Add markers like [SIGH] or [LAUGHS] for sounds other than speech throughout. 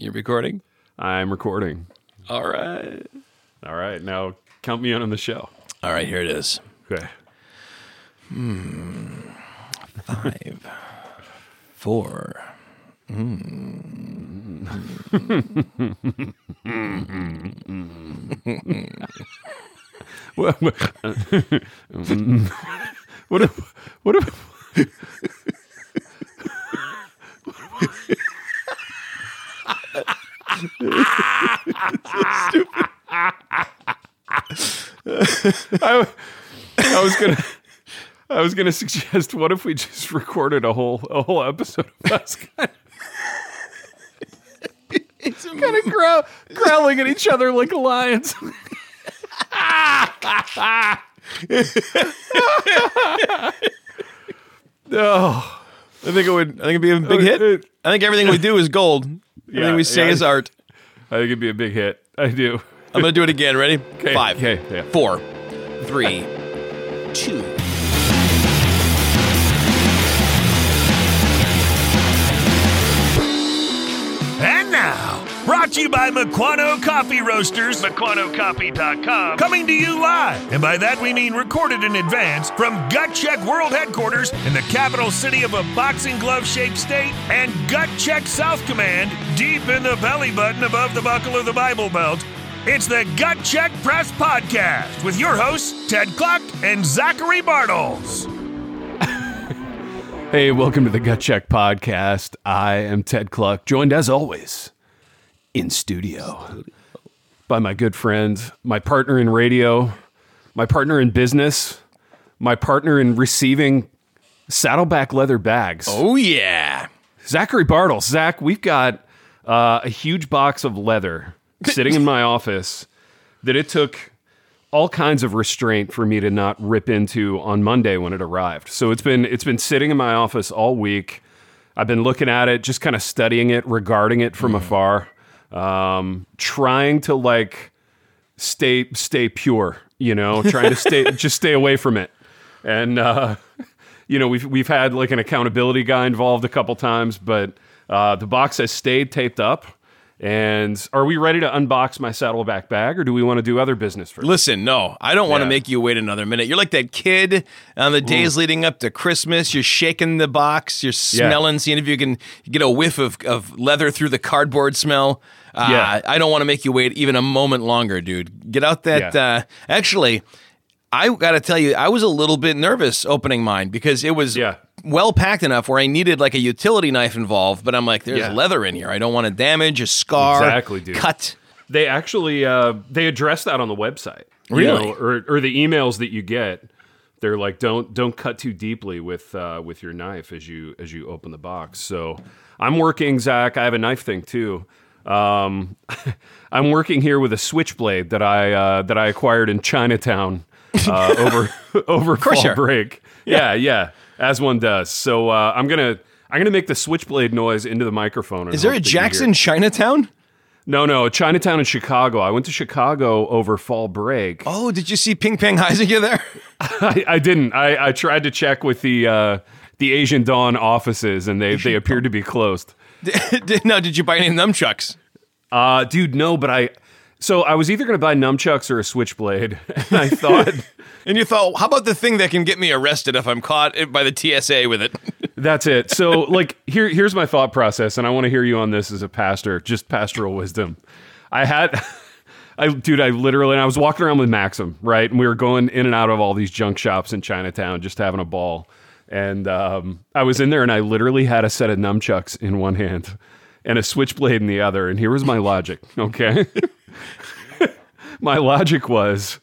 You recording? I'm recording. All right. All right, now count me in on the show. All right, here it is. Okay. Five, four. What? What? what if? What if? I, [LAUGHS] I was gonna. I was gonna suggest. What if we just recorded a whole a whole episode of us kind of, [LAUGHS] kind of growl, growling at each other like lions? [LAUGHS] oh, I think it would. I think it'd be a big oh, hit. I think everything we do is gold. Everything Yeah, we say yeah. is art. I think it'd be a big hit. I do. I'm gonna do it again. Ready? Okay, Five, okay, yeah. four, three, two. Brought to you by Mequano Coffee Roasters, MequanoCoffee.com, coming to you live. And by that we mean recorded in advance from Gut Check World Headquarters in the capital city of a boxing glove shaped state and Gut Check South Command deep in the belly button above the buckle of the Bible Belt. It's the Gut Check Press Podcast with your hosts, Ted Kluck and Zachary Bartels. Hey, welcome to the Gut Check Podcast. I am Ted Kluck, joined as always in studio by my good friend, my partner in radio, my partner in business, my partner in receiving saddleback leather bags. Oh yeah. Zachary Bartels. Zach, we've got uh, a huge box of leather [LAUGHS] sitting in my office that it took all kinds of restraint for me to not rip into on Monday when it arrived. So it's been it's been sitting in my office all week. I've been looking at it, just kind of studying it, regarding it from afar, um, trying to like stay stay pure, you know, trying to stay [LAUGHS] just stay away from it. And uh, you know, we've we've had like an accountability guy involved a couple times, but uh, the box has stayed taped up. And are we ready to unbox my saddleback bag, or do we want to do other business first? Listen, no, I don't want to make you wait another minute. You're like that kid on the days leading up to Christmas. You're shaking the box, you're smelling, seeing if you can get a whiff of, of leather through the cardboard smell. Uh, Yeah. I don't want to make you wait even a moment longer, dude. Get out that. Yeah. Uh, actually, I got to tell you, I was a little bit nervous opening mine because it was Yeah. well packed enough where I needed like a utility knife involved. But I'm like, there's Yeah. leather in here. I don't want to damage a scar, Exactly, dude. cut. They actually uh, they address that on the website. you Really? know, or or the emails that you get. They're like, don't don't cut too deeply with uh, with your knife as you as you open the box. So I'm working, Zach. I have a knife thing too. Um, [LAUGHS] I'm working here with a switchblade that I uh, that I acquired in Chinatown uh, [LAUGHS] over [LAUGHS] over fall you are. break. Yeah, yeah, as one does. So uh, I'm gonna I'm gonna make the switchblade noise into the microphone. Is there a that you hear Jackson. Chinatown? No, no, Chinatown in Chicago. I went to Chicago over fall break. Oh, did you see Ping Pang Heisinger there? I, I didn't. I, I tried to check with the uh, the Asian Dawn offices, and they they appeared to be closed. [LAUGHS] No, did you buy any nunchucks? Uh, dude, no. But I so I was either going to buy nunchucks or a switchblade, [LAUGHS] and I thought [LAUGHS] And you thought, how about the thing that can get me arrested if I'm caught by the TSA with it? that's it. So like here here's my thought process, and I want to hear you on this as a pastor, just pastoral wisdom. I had. I, dude, I literally, and I was walking around with Maxim, right? And we were going in and out of all these junk shops in Chinatown, just having a ball. And um, I was in there and I literally had a set of nunchucks in one hand and a switchblade in the other. And here was my logic, okay? [LAUGHS] my logic was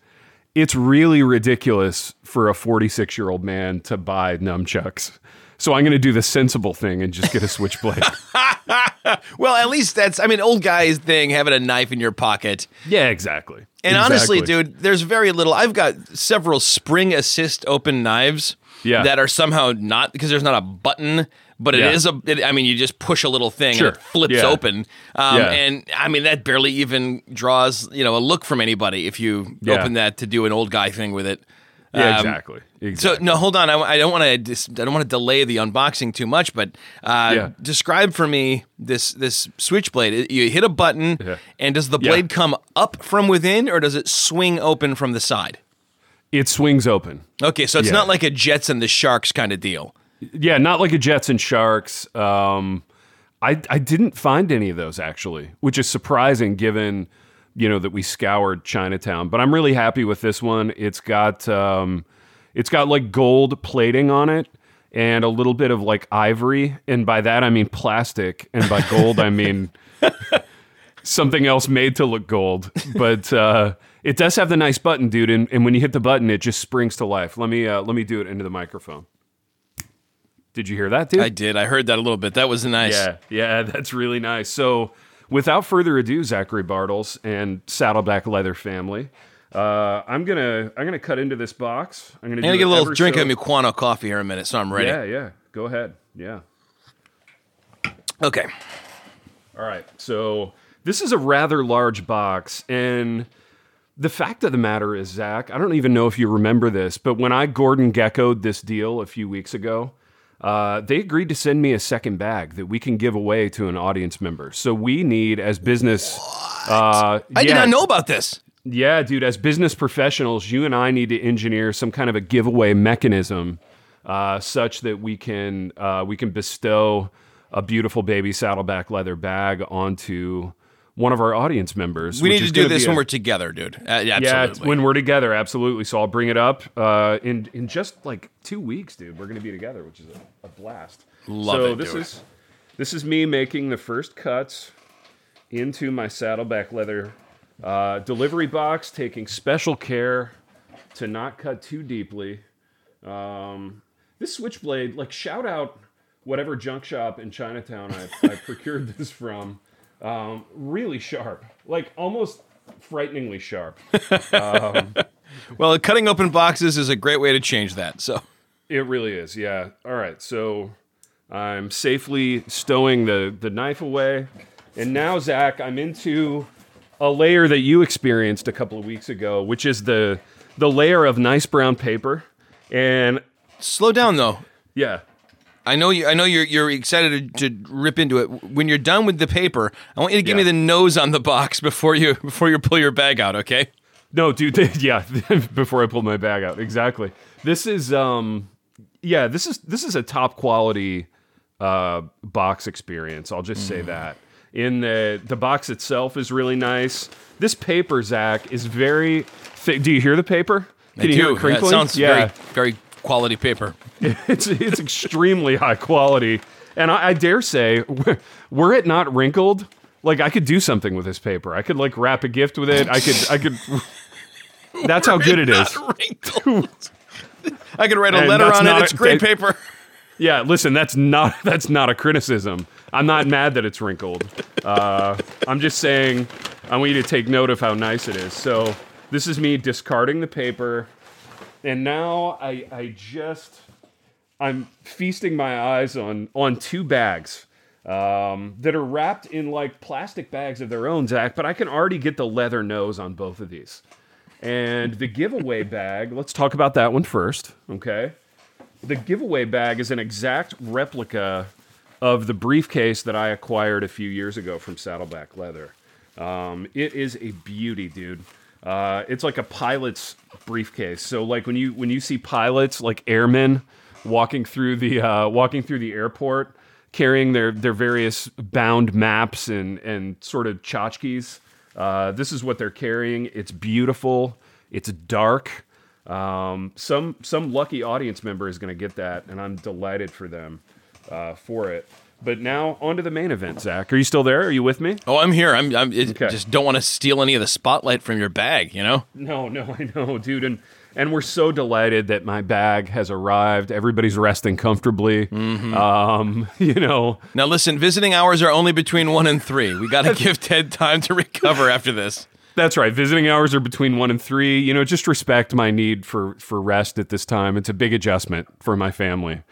it's really ridiculous for a 46 year old man to buy nunchucks. So I'm going to do the sensible thing and just get a switchblade. [LAUGHS] Well, at least that's, I mean, old guys thing, having a knife in your pocket. yeah, exactly. And honestly, dude, there's very little. I've got several spring assist open knives Yeah. that are somehow not, because there's not a button. But it Yeah. is a. It, I mean, you just push a little thing Sure. and it flips Yeah. open. Um, Yeah. And I mean, that barely even draws you know a look from anybody if you Yeah. open that to do an old guy thing with it. Yeah, Um, exactly. So no, hold on. I, I don't want to. Dis- I don't want to delay the unboxing too much, but uh, Yeah. describe for me this this switchblade. You hit a button, Yeah. and does the Yeah. blade come up from within, or does it swing open from the side? It swings open. Okay, so it's Yeah. not like a Jets and the Sharks kind of deal. Yeah, not like a Jets and Sharks. Um, I I didn't find any of those actually, which is surprising given you know that we scoured Chinatown. But I'm really happy with this one. It's got um, it's got like gold plating on it and a little bit of like ivory, and by that I mean plastic, and by gold I mean [LAUGHS] something else made to look gold. But uh, it does have the nice button, dude, and, and when you hit the button, it just springs to life. Let me uh, let me do it into the microphone. Did you hear that, dude? I did. I heard that a little bit. That was nice. Yeah, yeah, [LAUGHS] that's really nice. So, without further ado, Zachary Bartels and Saddleback Leather family, uh, I'm gonna I'm gonna cut into this box. I'm gonna, I'm gonna get a little drink so- of Muquano coffee here in a minute, so I'm ready. Yeah, yeah. Go ahead. Yeah. Okay. All right. So this is a rather large box, and the fact of the matter is, Zach, I don't even know if you remember this, but when I Gordon Geckoed this deal a few weeks ago, uh, they agreed to send me a second bag that we can give away to an audience member. So we need, as business, uh, I did not know about this. yeah, dude, as business professionals, you and I need to engineer some kind of a giveaway mechanism uh, such that we can uh, we can bestow a beautiful baby saddleback leather bag onto one of our audience members. We need to do this when a- we're together, dude. Uh, yeah, yeah, absolutely. it's when we're together, absolutely. So I'll bring it up uh, in in just like two weeks, dude. We're gonna be together, which is a, a blast. Love so it, this dude. is this is me making the first cuts into my saddleback leather uh, delivery box, taking special care to not cut too deeply. Um, this switchblade, like shout out whatever junk shop in Chinatown I, I [LAUGHS] procured this from. Um, really sharp, like almost frighteningly sharp. [LAUGHS] well, cutting open boxes is a great way to change that. So It really is, yeah. All right, so I'm safely stowing the, the knife away. And now, Zach, I'm into a layer that you experienced a couple of weeks ago, which is the the layer of nice brown paper. And slow down, though. yeah, I know you. I know you're you're excited to, to rip into it. When you're done with the paper, I want you to give Yeah. me the nose on the box before you before you pull your bag out. Okay. No, dude. [LAUGHS] Yeah, [LAUGHS] before I pull my bag out, exactly. This is, um, yeah, this is this is a top quality uh, box experience. I'll just Mm. say that. In the the box itself is really nice. This paper, Zach, is very thick. Do you hear the paper? Can I you do. hear it Yeah, it crinkling? sounds yeah, very very quality paper. [LAUGHS] it's it's extremely high quality, and I, I dare say, [LAUGHS] were, it not wrinkled, like I could do something with this paper. I could like wrap a gift with it. I could I could. [LAUGHS] That's how good it is. I could write a And letter on it. It's great that- paper. Yeah, listen, that's not that's not a criticism. I'm not mad that it's wrinkled. Uh, I'm just saying I want you to take note of how nice it is. So this is me discarding the paper, and now I I just I'm feasting my eyes on on two bags um, that are wrapped in like plastic bags of their own, Zach. But I can already get the leather nose on both of these. And the giveaway bag, let's talk about that one first, okay? The giveaway bag is an exact replica of the briefcase that I acquired a few years ago from Saddleback Leather. Um, it is a beauty, dude. Uh, it's like a pilot's briefcase. So, like when you when you see pilots, like airmen, walking through the uh, walking through the airport, carrying their their various bound maps and and sort of tchotchkes. Uh, this is what they're carrying. It's beautiful. It's dark. Um, some some lucky audience member is going to get that, and I'm delighted for them uh, for it. But now on to the main event, Zach. Are you still there? Are you with me? Oh, I'm here. I'm. I'm it, Okay. just don't want to steal any of the spotlight from your bag. You know. No, no, I know, dude, and and we're so delighted that my bag has arrived. Everybody's resting comfortably. Um, [LAUGHS] you know, Now listen. Visiting hours are only between one and three. We got to give Ted time to recover [LAUGHS] after this. That's right. Visiting hours are between one and three. You know, just respect my need for for rest at this time. It's a big adjustment for my family.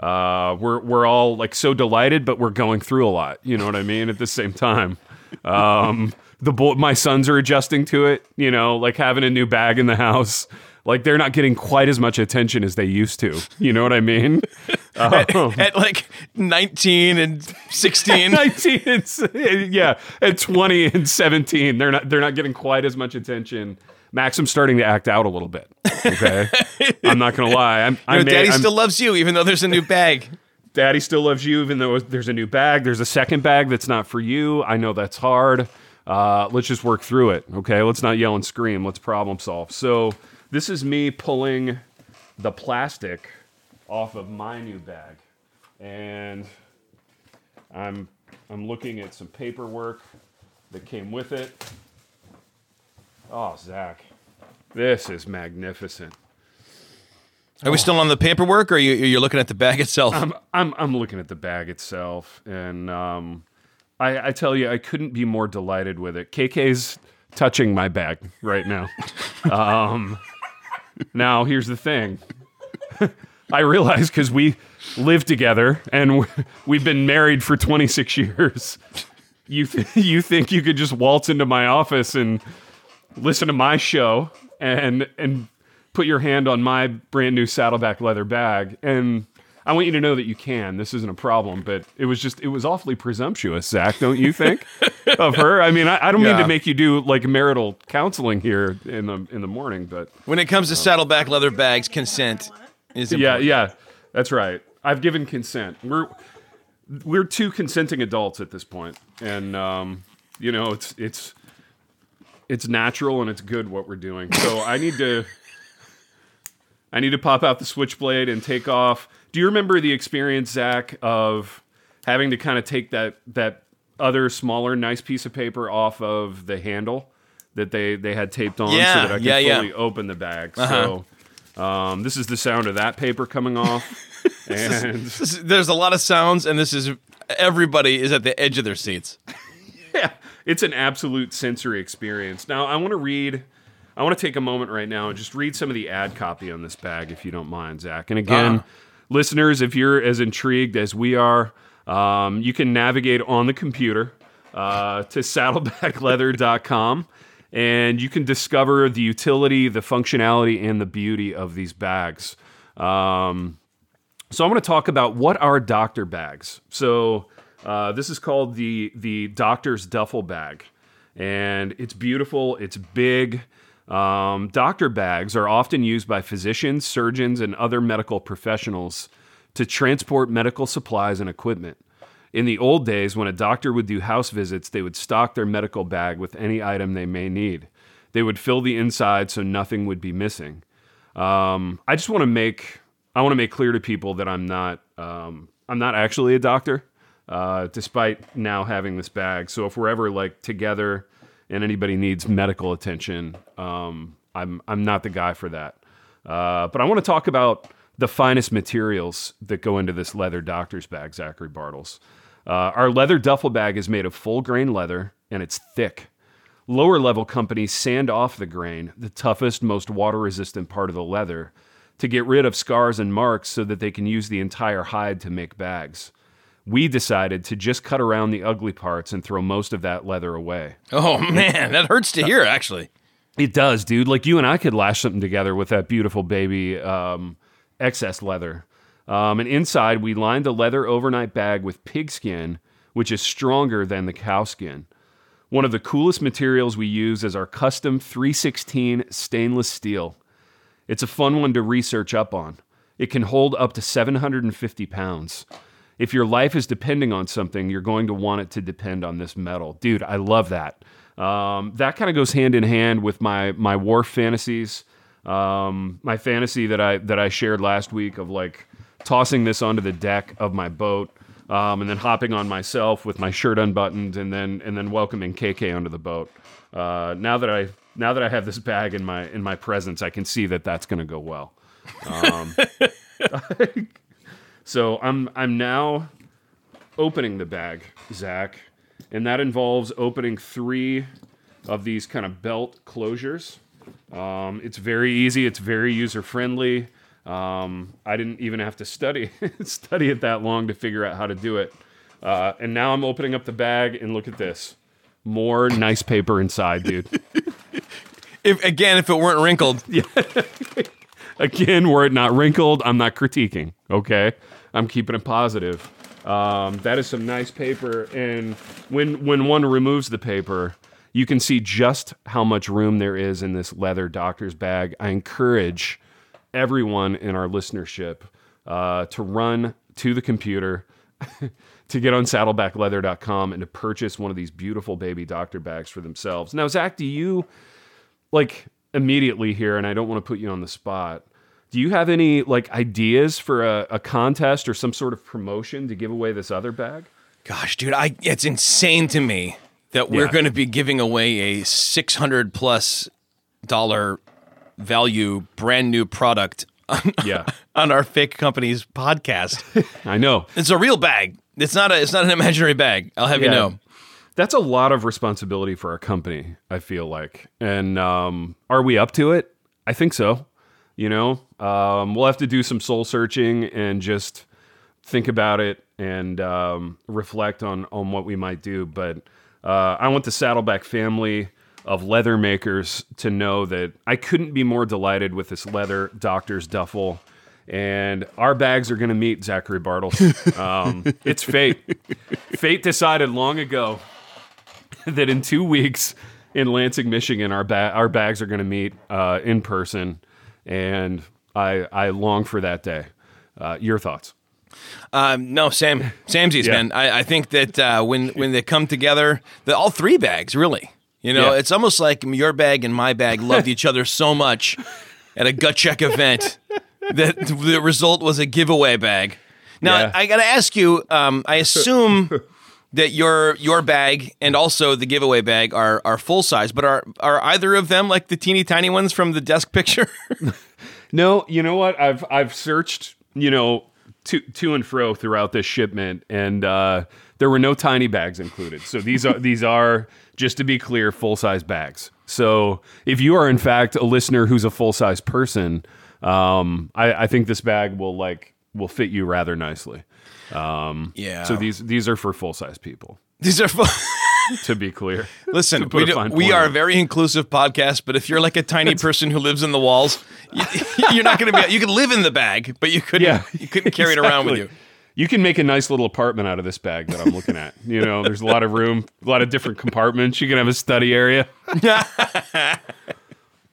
Uh, we're we're all like so delighted, but we're going through a lot. You know what I mean? At the same time, um, the my sons are adjusting to it. You know, like having a new bag in the house. like they're not getting quite as much attention as they used to. You know what I mean? [LAUGHS] at, at like 19 and 16. [LAUGHS] 19 and [LAUGHS] yeah, at 20 and 17, they're not they're not getting quite as much attention. Maxim's starting to act out a little bit. Okay, [LAUGHS] I'm not gonna lie. I'm, I Daddy I'm- still loves you, even though there's a new bag. Daddy still loves you, even though there's a new bag. There's a second bag that's not for you. I know that's hard. Uh, let's just work through it. Okay, let's not yell and scream. Let's problem solve. So this is me pulling the plastic off of my new bag, and I'm I'm looking at some paperwork that came with it. Oh, Zach, this is magnificent. Are we still on the paperwork, or are you, you're looking at the bag itself? I'm I'm I'm looking at the bag itself, and um, I I tell you, I couldn't be more delighted with it. KK's touching my bag right now. [LAUGHS] um, now here's the thing. [LAUGHS] I realize because we live together and we- we've been married for 26 years. You th- you think you could just waltz into my office and listen to my show and and put your hand on my brand new saddleback leather bag and I want you to know that you can. This isn't a problem, but it was just it was awfully presumptuous, Zach, don't you think? [LAUGHS] of her. I mean, I, I don't mean to make you do like marital counseling here in the in the morning, but when it comes to saddleback leather bags, consent is yeah, important. yeah, that's right. I've given consent. We're we're two consenting adults at this point, and um, you know it's it's it's natural and it's good what we're doing. So I need to I need to pop out the switchblade and take off. Do you remember the experience, Zach, of having to kind of take that that other smaller nice piece of paper off of the handle that they they had taped on Yeah, so that I could yeah, yeah. fully open the bag. Uh-huh. So um, this is the sound of that paper coming off. [LAUGHS] and This is- There's a lot of sounds, and this is everybody is at the edge of their seats. Yeah, it's an absolute sensory experience. Now, I want to read, I want to take a moment right now and just read some of the ad copy on this bag, if you don't mind, Zach. And again, Uh-huh. listeners, if you're as intrigued as we are, um, you can navigate on the computer uh, to saddlebackleather.com and you can discover the utility, the functionality, and the beauty of these bags. Um, so I'm going to talk about what are doctor bags. So uh, this is called the the doctor's duffel bag, and it's beautiful. It's big. Um, doctor bags are often used by physicians, surgeons, and other medical professionals to transport medical supplies and equipment. In the old days, when a doctor would do house visits, they would stock their medical bag with any item they may need. They would fill the inside so nothing would be missing. Um, I just want to make I want to make clear to people that I'm not um, I'm not actually a doctor, uh, despite now having this bag. So if we're ever like together and anybody needs medical attention, um, I'm I'm not the guy for that. Uh, but I want to talk about the finest materials that go into this leather doctor's bag, Zachary Bartels. Uh, our leather duffel bag is made of full grain leather and it's thick. Lower level companies sand off the grain, the toughest, most water resistant part of the leather, to get rid of scars and marks so that they can use the entire hide to make bags. We decided to just cut around the ugly parts and throw most of that leather away. Oh man, that hurts to [LAUGHS] hear. Actually, It does, dude. Like you and I could lash something together with that beautiful baby um, excess leather. Um, and inside, we lined the leather overnight bag with pigskin, which is stronger than the cow skin. One of the coolest materials we use is our custom 316 stainless steel. It's a fun one to research up on. It can hold up to 750 pounds. If your life is depending on something, you're going to want it to depend on this metal. Dude, I love that. Um, that kind of goes hand in hand with my my wharf fantasies. Um, my fantasy that I that I shared last week of like tossing this onto the deck of my boat, um, and then hopping on myself with my shirt unbuttoned, and then and then welcoming KK onto the boat. Uh, now that I now that I have this bag in my in my presence, I can see that that's going to go well. [LAUGHS] So I'm I'm now opening the bag, Zach, and that involves opening three of these kind of belt closures. Um, it's very easy. It's very user friendly. Um, I didn't even have to study [LAUGHS] study it that long to figure out how to do it. Uh, and now I'm opening up the bag and look at this. More nice paper inside, dude. [LAUGHS] If again, if it weren't wrinkled, [LAUGHS] Again, were it not wrinkled, I'm not critiquing. Okay, I'm keeping it positive. Um, that is some nice paper, and when when one removes the paper, you can see just how much room there is in this leather doctor's bag. I encourage everyone in our listenership uh, to run to the computer. [LAUGHS] to get on saddlebackleather.com and to purchase one of these beautiful baby doctor bags for themselves. Now, Zach, do you like immediately here, and I don't want to put you on the spot. Do you have any like ideas for a, a contest or some sort of promotion to give away this other bag? gosh, dude, I it's insane to me that we're Yeah. going to be giving away a six hundred plus dollar value brand new product on, Yeah, [LAUGHS] on our fake company's podcast. [LAUGHS] I know. it's a real bag. It's not a. It's not an imaginary bag. I'll have you know. That's a lot of responsibility for our company, I feel like. And um, are we up to it? I think so. You know, um, we'll have to do some soul searching and just think about it and um, reflect on on what we might do. But uh, I want the Saddleback family of leather makers to know that I couldn't be more delighted with this leather doctor's duffel. And our bags are going to meet Zachary Bartels. [LAUGHS] Um, it's fate. Fate decided long ago that in two weeks in Lansing, Michigan, our ba- our bags are going to meet uh, in person, and I I long for that day. Uh, your thoughts? Um, no, Sam, Samsies, Yeah. man. I, I think that uh, when when they come together, the, all three bags really. You know, Yeah. it's almost like your bag and my bag loved each other so much at a gut check event that the result was a giveaway bag. Now Yeah. I got to ask you. Um, I assume [LAUGHS] that your your bag and also the giveaway bag are are full size, but are are either of them like the teeny tiny ones from the desk picture? [LAUGHS] No, you know what? I've I've searched, you know, to to and fro throughout this shipment, and uh, there were no tiny bags included. So these are these are just to be clear, full size bags. So if you are in fact a listener who's a full size person, um, I, I think this bag will like will fit you rather nicely. Um, yeah. So these these are for full size people. these are. Full- To be clear, [LAUGHS] Listen, we, do, we are a very inclusive podcast, but if you're like a tiny person who lives in the walls, you, [LAUGHS] you're not going to be. You can live in the bag, but you couldn't. Yeah, you couldn't carry it around with you. You can make a nice little apartment out of this bag that I'm looking at. You know, there's a lot of room, a lot of different compartments. You can have a study area. [LAUGHS]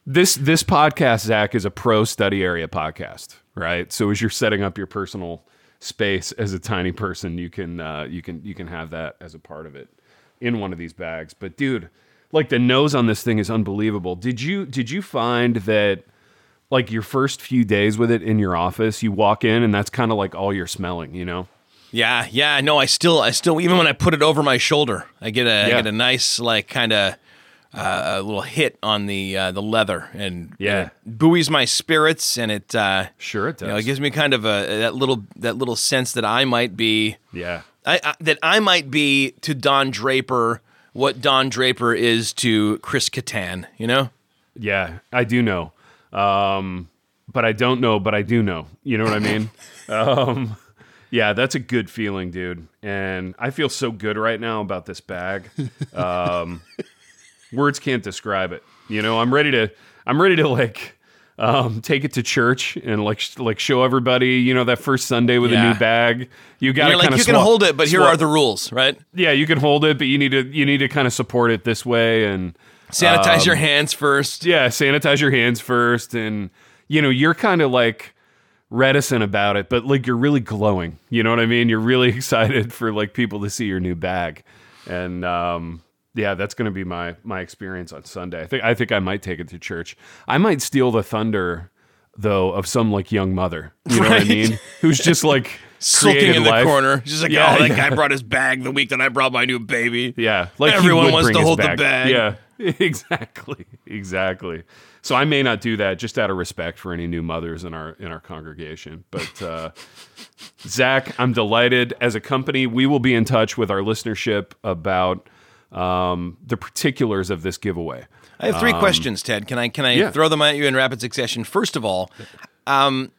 this this podcast, Zach, is a pro study area podcast, right? So as you're setting up your personal space as a tiny person, you can uh, you can you can have that as a part of it in one of these bags. But dude, like the nose on this thing is unbelievable. Did you did you find that? like your first few days with it in your office, you walk in and that's kind of like all you're smelling, you know? Yeah, yeah. No, I still, I still, even when I put it over my shoulder, I get a, I Yeah. get a nice, like, kind of. Uh, a little hit on the uh, the leather and Yeah. buoys my spirits and it uh, Sure it does. you know it gives me kind of a that little that little sense that I might be yeah. I, I, that I might be to Don Draper what Don Draper is to Chris Kattan, you know? Yeah, I do know. Um, but I don't know, but I do know. You know what I mean? [LAUGHS] um, yeah, that's a good feeling, dude. And I feel so good right now about this bag. [LAUGHS] Um, words can't describe it. You know, I'm ready to, I'm ready to like, um, take it to church and like, sh- like show everybody, you know, that first Sunday with a new bag. You got to like you can hold it, but here are the rules, right? yeah, you can hold it, but you need to, you need to kind of support it this way and Sanitize your hands first. yeah, sanitize your hands first, and you know you're kind of like reticent about it, but like you're really glowing. You know what I mean? You're really [LAUGHS] excited for like people to see your new bag, and um, yeah, that's going to be my my experience on Sunday. I think I think I might take it to church. I might steal the thunder though of some like young mother. You know what I mean? Who's just like [LAUGHS] Sulking in the life. corner. She's like, Yeah, oh, that yeah. guy brought his bag the week that I brought my new baby. Yeah, like Everyone wants to hold the bag. Yeah, [LAUGHS] exactly, exactly. So I may not do that just out of respect for any new mothers in our in our congregation. But uh, Zach, I'm delighted. As a company, we will be in touch with our listenership about um, the particulars of this giveaway. I have three questions, Ted. Can I can I Um, yeah. throw them at you in rapid succession? First of all, um,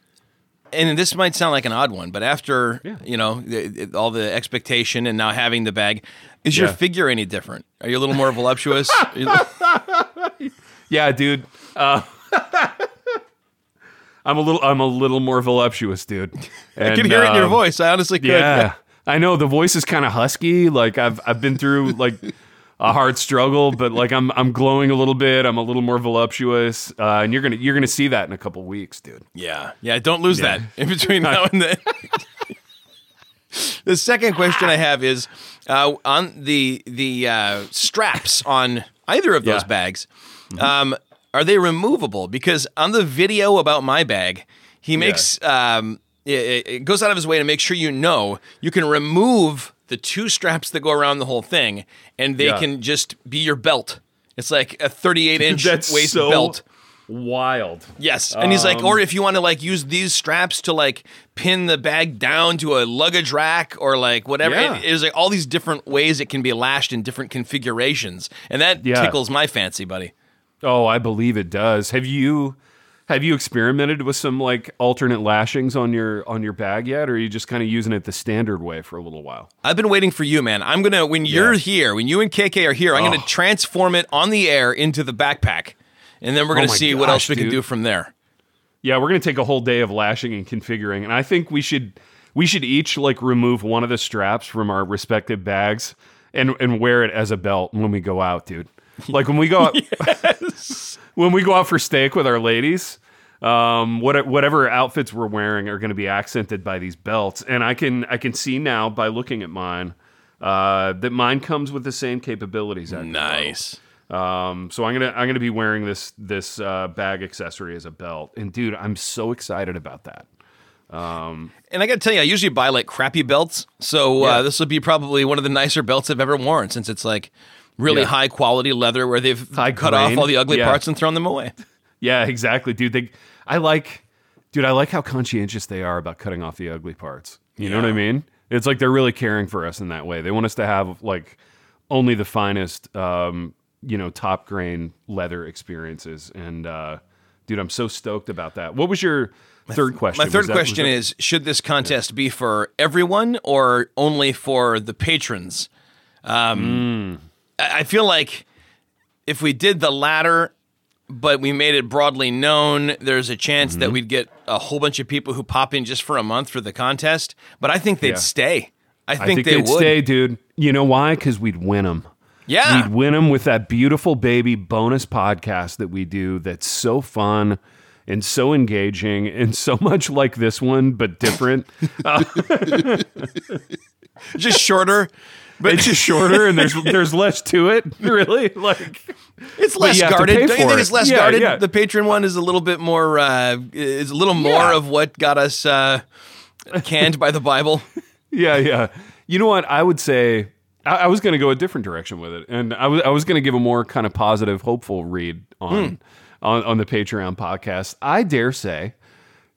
and this might sound like an odd one, but after you know the, all the expectation and now having the bag, is your figure any different? Are you a little more voluptuous? [LAUGHS] Yeah, dude. Uh, [LAUGHS] I'm a little I'm a little more voluptuous, dude. [LAUGHS] I can hear it in your um, voice. I honestly could. Yeah. I know the voice is kind of husky. Like I've I've been through like a hard struggle, but like I'm I'm glowing a little bit. I'm a little more voluptuous, uh, and you're gonna you're gonna see that in a couple weeks, dude. Yeah. Yeah. Don't lose that [LAUGHS] in between now and then. [LAUGHS] the second question I have is uh, on the the uh, straps on either of those Yeah. bags. Um, are they removable? Because on the video about my bag, he makes um, it, it goes out of his way to make sure you know you can remove the two straps that go around the whole thing, and they Yeah. can just be your belt. It's like a 38 [LAUGHS] inch waist so belt. wild. Yes, and he's like, Um, or if you want to like use these straps to like pin the bag down to a luggage rack or like whatever. Yeah. It- There's like all these different ways it can be lashed in different configurations, and that Yeah. tickles my fancy, buddy. Oh, I believe it does. Have you have you experimented with some like alternate lashings on your on your bag yet, or are you just kind of using it the standard way for a little while? I've been waiting for you, man. I'm gonna when you're Yeah. here, when you and KK are here, I'm Oh. gonna transform it on the air into the backpack, and then we're gonna Oh see what else we can do from there. Yeah, we're gonna take a whole day of lashing and configuring, and I think we should we should each like remove one of the straps from our respective bags and and wear it as a belt when we go out, dude. [LAUGHS] Like when we go out, [LAUGHS] when we go out for steak with our ladies, um, what, whatever outfits we're wearing are going to be accented by these belts, and I can I can see now by looking at mine uh, that mine comes with the same capabilities. Nice. Um, so I'm gonna I'm gonna be wearing this this uh, bag accessory as a belt, and dude, I'm so excited about that. And I got to tell you, I usually buy like crappy belts, so uh, Yeah. this will be probably one of the nicer belts I've ever worn, since it's like really Yeah. high quality leather where they've High cut off all the ugly Yeah. parts and thrown them away. [LAUGHS] Yeah, exactly, dude. They, I like, dude, I like how conscientious they are about cutting off the ugly parts. You know what I mean? It's like they're really caring for us in that way. They want us to have like only the finest, um, you know, top grain leather experiences. And uh, dude, I'm so stoked about that. What was your third question? My third that- question that- is: Should this contest be for everyone or only for the patrons? Um, I I feel like if we did the latter, but we made it broadly known, there's a chance that mm-hmm. we'd get a whole bunch of people who pop in just for a month for the contest. But I think they'd Yeah. stay. I think, I think they would stay, dude. You know why? Because we'd win them. Yeah. We'd win them with that beautiful baby bonus podcast that we do that's so fun and so engaging and so [LAUGHS] much like this one, but different. [LAUGHS] [LAUGHS] just shorter. But it's just shorter and there's [LAUGHS] there's less to it, [LAUGHS] really. Like It's less guarded. Don't you think it. it's less Yeah, guarded? yeah. The patron one is a little bit more. Uh, is a little more Yeah. of what got us uh, canned by the Bible. [LAUGHS] Yeah, yeah. You know what? I would say I, I was going to go a different direction with it, and I was I was going to give a more kind of positive, hopeful read on Hmm. on on the Patreon podcast. I dare say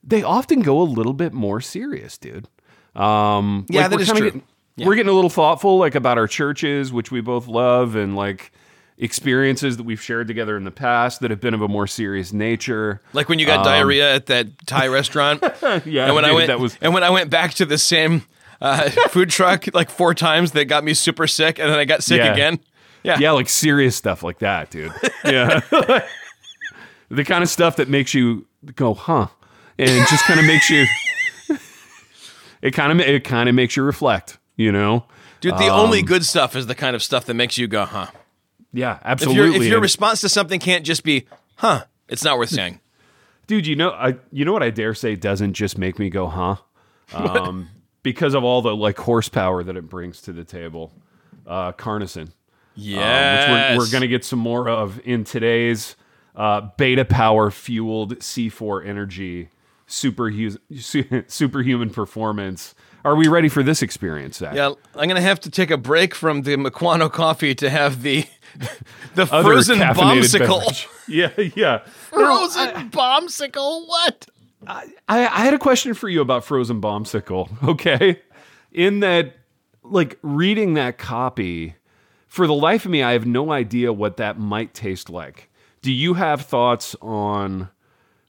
they often go a little bit more serious, dude. Um, Yeah, like that is true. Getting, We're getting a little thoughtful, like about our churches, which we both love, and like experiences that we've shared together in the past that have been of a more serious nature. Like when you got diarrhea at that Thai restaurant. [LAUGHS] Yeah, and when I went, that was and when I went back to the same uh, [LAUGHS] food truck like four times, that got me super sick, and then I got sick Yeah. again. Yeah, yeah, like serious stuff like that, dude. Yeah. [LAUGHS] the kind of stuff that makes you go, huh? And just kind of makes you it kind of it kind of makes you reflect, you know? dude. The Um, only good stuff is the kind of stuff that makes you go, "Huh." Yeah, If absolutely. your if your And- response to something can't just be, "Huh," it's not worth saying. [LAUGHS] dude, you know, I you know what I dare say doesn't just make me go, huh? Um, because of all the like horsepower that it brings to the table. Uh, Carnison. Yeah, um, which we're, we're going to get some more of in today's uh, beta power fueled C4 energy superhu- su- [LAUGHS] superhuman performance. Are we ready for this experience, Zach? Yeah, I'm gonna have to take a break from the Mequano coffee to have the [LAUGHS] the Other frozen caffeinated bombsicle. beverage. [LAUGHS] Yeah, yeah. Frozen bombsicle. What? I, I had a question for you about frozen bombsicle. [LAUGHS] Okay, in that, like reading that copy, for the life of me, I have no idea what that might taste like. Do you have thoughts on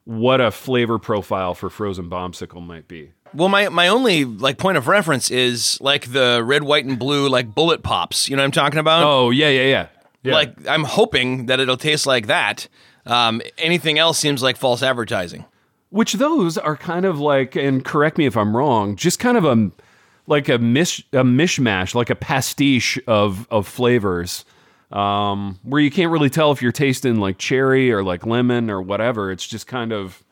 what a flavor profile for frozen bombsicle might be? Well, my my only like point of reference is like the red, white, and blue like bullet pops. You know what I'm talking about? Oh yeah, yeah, yeah. yeah. Like I'm hoping that it'll taste like that. Um, anything else seems like false advertising. Which those are kind of like, and correct me if I'm wrong, just kind of a like a mish a mishmash, like a pastiche of of flavors, um, where you can't really tell if you're tasting like cherry or like lemon or whatever. It's just kind of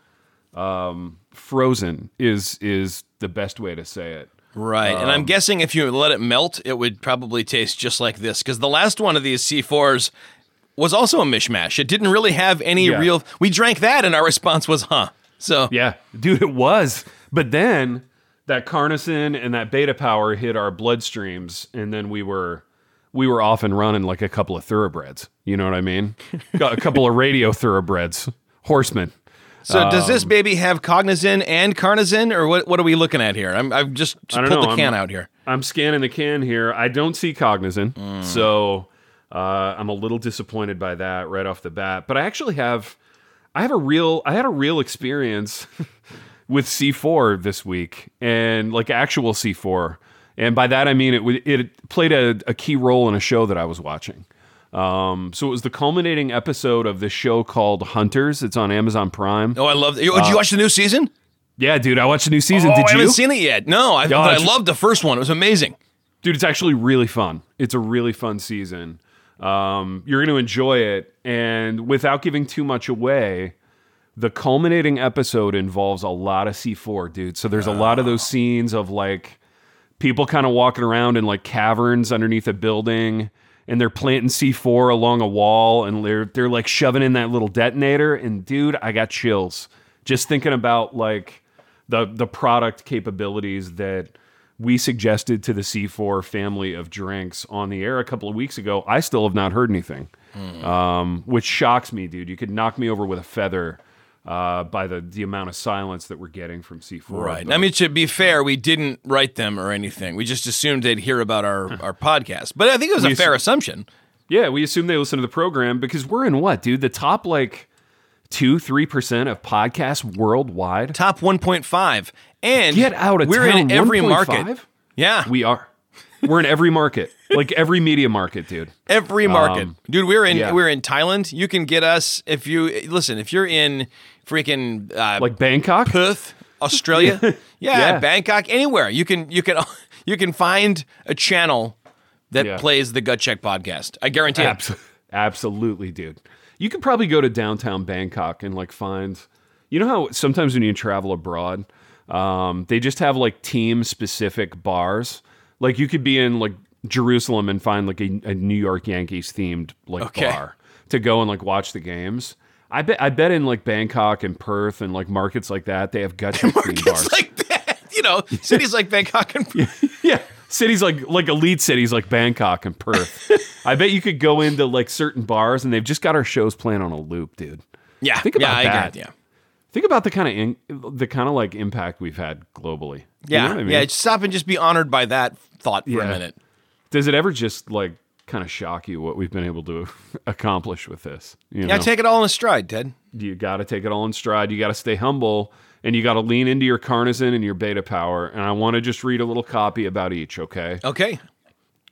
um, frozen. Is is the best way to say it. Right. and I'm um, guessing if you let it melt, it would probably taste just like this. Because the last one of these C4s was also a mishmash. It didn't really have any Yeah. real. We drank that, and our response was, huh. So, Yeah, dude, it was. But then that carnosine and that beta power hit our bloodstreams, and then we were we were off and running like a couple of thoroughbreds. You know what I mean? Got a couple of [LAUGHS] radio thoroughbreds, horsemen. So does Um, this baby have cognizin and carnosine, or what, what are we looking at here? I'm, I've just I pulled know, the can I'm- out here. I'm scanning the can here. I don't see cognizin, Mm. so uh, I'm a little disappointed by that right off the bat. But I actually have, I have a real, I had a real experience [LAUGHS] with C4 this week, and like actual C4, and by that I mean it it played a, a key role in a show that I was watching. Um, so it was the culminating episode of this show called Hunters. It's on Amazon Prime. Oh, I love. Oh, did you watch the new season? Yeah, dude, I watched the new season. oh, Uh, Did I you? haven't seen it yet. No, I, but I loved the first one. It was amazing. dude it's actually really fun it's a really fun season um, you're going to enjoy it and without giving too much away the culminating episode involves a lot of c4 dude so there's a lot of those scenes of like people kind of walking around in like caverns underneath a building and they're planting c4 along a wall and they're they're like shoving in that little detonator and dude i got chills just thinking about like the the product capabilities that we suggested to the C4 family of drinks on the air a couple of weeks ago. I still have not heard anything, um, which shocks me, dude. You could knock me over with a feather uh, by the the amount of silence that we're getting from C4. Right. But- I mean, to be fair, we didn't write them or anything. We just assumed they'd hear about our, our podcast. But I think it was a fair assu- assumption. yeah, we assume they listen to the program because we're in what, dude? The top like two, three percent of podcasts worldwide. Top 1.5. And Get out of we're town. in every 1.5? market. Yeah. We are. We're in every market, [LAUGHS] like every media market, dude. every market. Um, Dude, we're in yeah. we're in Thailand. You can get us if you listen, if you're in freaking uh, Like Bangkok. Perth, Australia, [LAUGHS] yeah, Yeah. Bangkok, anywhere. You can you can [LAUGHS] you can find a channel that Yeah. plays the Gut Check podcast. I guarantee it. Abs- absolutely, dude. You could probably go to downtown Bangkok and like find. You know how sometimes when you travel abroad, um, they just have like team specific bars. Like you could be in like Jerusalem and find like a, a New York Yankees themed like Okay. bar to go and like watch the games. I bet I bet in like Bangkok and Perth and like markets like that they have gut check themed bars. Like that. You know, [LAUGHS] cities like Bangkok and Perth. [LAUGHS] yeah cities like like elite cities like bangkok and perth [LAUGHS] i bet you could go into like certain bars and they've just got our shows playing on a loop dude yeah, Think about yeah, I that. yeah. think about the kind of in, the kind of like impact we've had globally You Yeah, know I mean? yeah. Just stop and just be honored by that thought for a minute. does it ever just like kind of shock you what we've been able to [LAUGHS] accomplish with this you know Yeah, take it all in a stride, Ted. you got to take it all in stride you got to stay humble and you got to lean into your carnosine and your beta power and i want to just read a little copy about each okay Okay,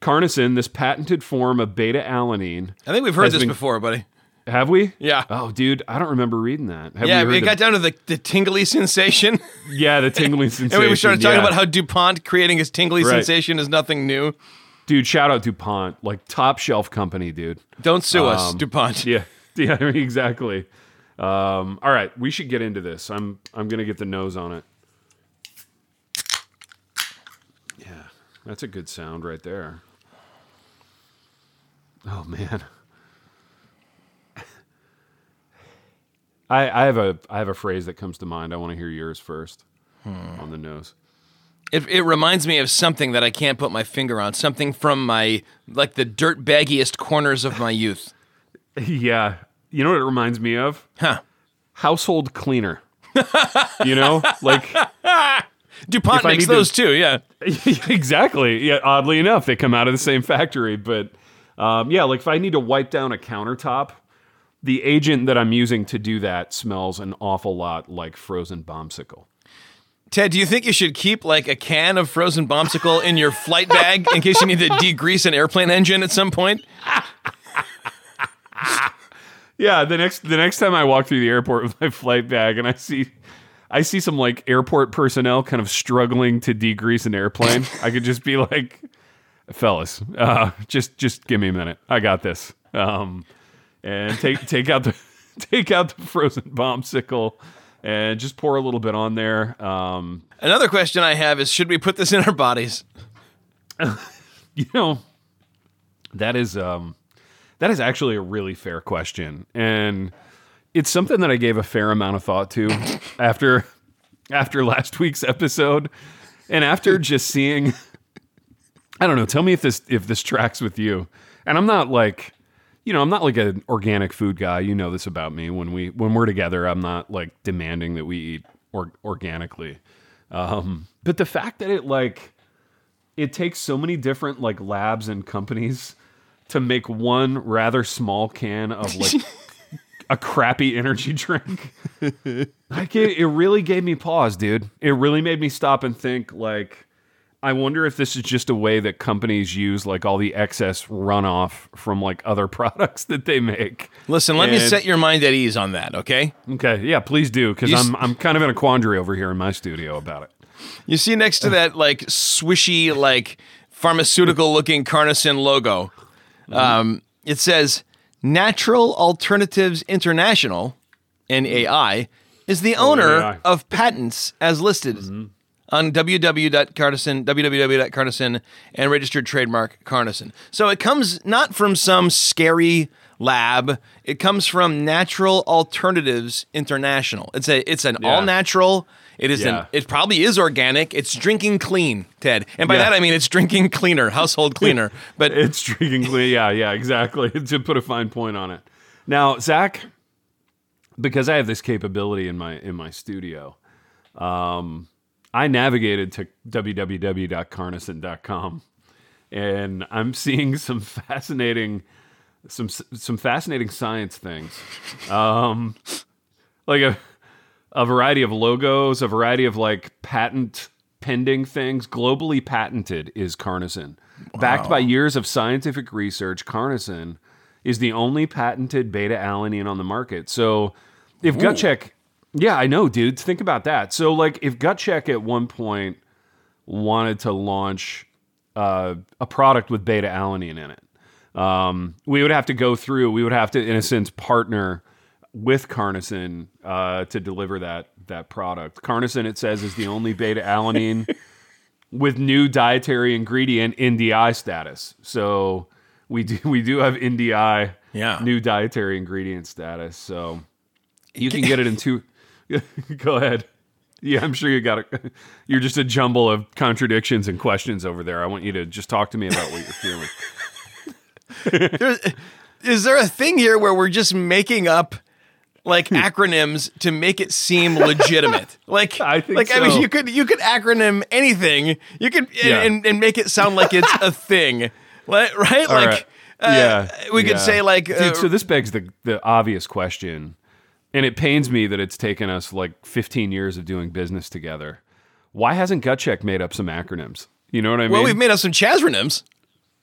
carnosine this patented form of beta alanine I think we've heard this been- before, buddy. Have we? Yeah. Oh, dude, I don't remember reading that. Have Yeah, it got down to the, the tingly [LAUGHS] sensation, yeah, the tingly sensation. [LAUGHS] and we started talking yeah. about how Dupont creating his tingly Right. sensation is nothing new. Dude. Shout out DuPont, like top shelf company, dude. Don't sue us, Um, Dupont. [LAUGHS] Yeah, yeah, exactly. Um, all right, we should get into this. I'm I'm gonna get the nose on it. Yeah, that's a good sound right there. Oh man. [LAUGHS] I, I have a I have a phrase that comes to mind. I want to hear yours first on the nose. It, it reminds me of something that I can't put my finger on. Something from my like the dirt baggiest corners of my youth. [LAUGHS] Yeah, you know what it reminds me of? Huh? Household cleaner. [LAUGHS] you know, like [LAUGHS] Dupont If makes need to- those too. Yeah. exactly. Yeah, oddly enough, they come out of the same factory. But um, yeah, like if I need to wipe down a countertop, the agent that I'm using to do that smells an awful lot like frozen bombsicle. Ted, do you think you should keep like a can of frozen bombsicle in your flight bag in case you need to degrease an airplane engine at some point? yeah, the next the next time I walk through the airport with my flight bag and I see I see some like airport personnel kind of struggling to degrease an airplane, I could just be like, fellas, uh, just just give me a minute. I got this. Um, and take take out the [LAUGHS] take out the frozen bombsicle and just pour a little bit on there. Um, Another question I have is should we put this in our bodies? [LAUGHS] you know, that is um, that is actually a really fair question, and it's something that I gave a fair amount of thought to [LAUGHS] after after last week's episode, and after just seeing. I don't know. Tell me if this if this tracks with you. And I'm not like, you know, I'm not like an organic food guy. You know this about me. When we when we're together, I'm not like demanding that we eat or, organically. Um, but the fact that it like it takes so many different like labs and companies to make one rather small can of like [LAUGHS] a crappy energy drink. like it, it really gave me pause, dude. It really made me stop and think like I wonder if this is just a way that companies use like all the excess runoff from like other [LAUGHS] products that they make. Listen, let me set your mind at ease on that, okay? Okay, yeah, please do because I'm I'm kind of in a quandary over here in my studio about it. You see next to that like swishy, like pharmaceutical looking CarnoSyn logo, um, it says Natural Alternatives International, NAI, is the owner NAI. of patents as listed on www.carnosyn, www.carnosyn, and registered trademark CarnoSyn. So it comes not from some scary lab. It comes from Natural Alternatives International. It's a it's an Yeah. all natural. It is Yeah. an it probably is organic. It's drinking clean, Ted. And by Yeah. that I mean it's drinking cleaner, household [LAUGHS] cleaner. But It's drinking clean. Yeah, yeah, exactly. [LAUGHS] to put a fine point on it. Now, Zach, because I have this capability in my in my studio, um, I navigated to www.carnosyn.com, and I'm seeing some fascinating some some fascinating science things, um, like a a variety of logos, a variety of like patent pending things. Globally patented is CarnoSyn. Backed by years of scientific research, CarnoSyn is the only patented beta alanine on the market. So if gut check, yeah, I know, dude. Think about that. So like if gut check at one point wanted to launch uh, a product with beta alanine in it, um, we would have to go through. We would have to, in a sense, partner with CarnoSyn uh, to deliver that that product. CarnoSyn, it says, is the only beta alanine [LAUGHS] with new dietary ingredient NDI status. So we do we do have NDI, Yeah. new dietary ingredient status. So you can get it in two. [LAUGHS] go ahead. Yeah, I'm sure you got it. [LAUGHS] You're just a jumble of contradictions and questions over there. I want you to just talk to me about what you're feeling. [LAUGHS] There's, is there a thing here where we're just making up like Hmm. acronyms to make it seem legitimate? Like, I think like I mean, you could you could acronym anything. You could Yeah. and, and make it sound like it's a thing, right? All like, right. uh, yeah, we could yeah. say like, uh, Dude, so this begs the the obvious question, and it pains me that it's taken us like 15 years of doing business together. Why hasn't GutCheck made up some acronyms? You know what I mean? well, we've made up some chasronyms.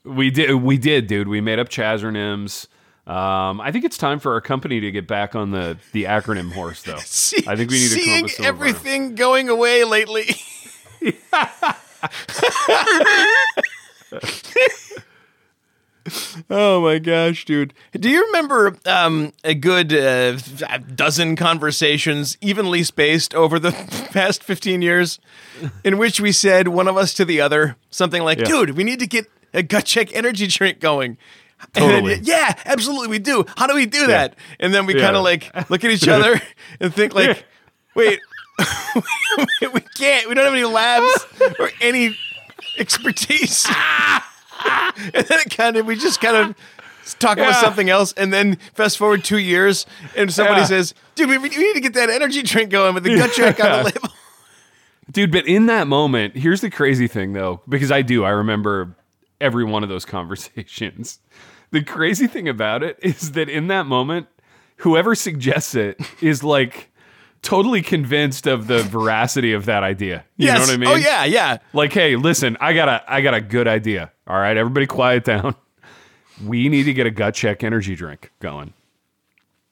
we did, we did, dude. We made up chasronyms. Um, I think it's time for our company to get back on the the acronym horse, though. [LAUGHS] See, I think we need to come up seeing with some of our- everything going away lately. [LAUGHS] [LAUGHS] oh my gosh, dude! Do you remember um, a good uh, dozen conversations, evenly spaced over the [LAUGHS] past fifteen years, in which we said one of us to the other something like, Yeah. "Dude, we need to get a gut check energy drink going." And then, yeah, absolutely, we do. How do we do that? And then we Yeah. kind of like look at each other [LAUGHS] and think like, wait, [LAUGHS] we can't. We don't have any labs or any expertise. [LAUGHS] and then it kind of we just kind of talk about something else, and then fast forward two years, and somebody Yeah. says, "Dude, we, we need to get that energy drink going with the gut check on the label." [LAUGHS] Dude, but in that moment, here's the crazy thing though, because I do, I remember every one of those conversations. The crazy thing about it is that in that moment, whoever suggests it is like totally convinced of the veracity of that idea. You yes. know what I oh, mean? Oh yeah, yeah. Like, hey, listen, I got a I got a good idea. All right, everybody quiet down. We need to get a gut check energy drink going.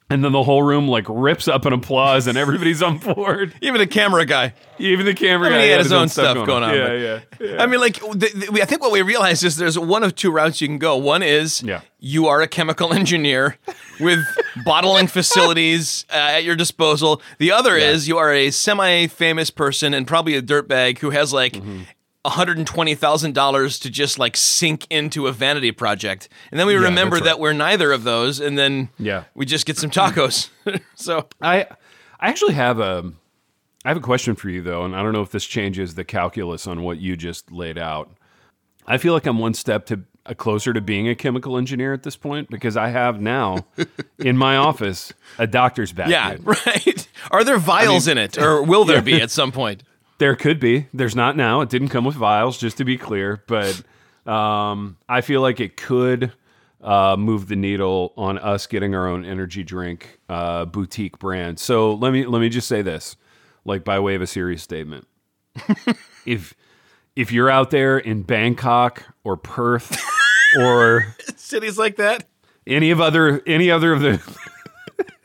And then the whole room like rips up in applause, and everybody's on board. [LAUGHS] Even the camera guy. Even the camera I mean, guy he had his own stuff going on, Yeah, yeah, yeah. I mean, like, th- th- we- I think what we realized is there's one of two routes you can go. One is Yeah. you are a chemical [LAUGHS] engineer with bottling facilities uh, at your disposal. The other is you are a semi famous person and probably a dirtbag who has like. Mm-hmm. $120,000 to just like sink into a vanity project. And then we Yeah, remember that's that we're neither of those. And then Yeah. we just get some tacos. [LAUGHS] so I I actually have a I have a question for you though, and I don't know if this changes the calculus on what you just laid out. I feel like I'm one step to uh, closer to being a chemical engineer at this point because I have now [LAUGHS] in my office a doctor's bag. yeah, [LAUGHS] right. Are there vials in it or will there be at some point? There could be. There's not now. It didn't come with vials, just to be clear. But um, I feel like it could uh, move the needle on us getting our own energy drink uh, boutique brand. So let me let me just say this, like by way of a serious statement. [LAUGHS] if if you're out there in Bangkok or Perth [LAUGHS] or Cities like that? any of other any other of the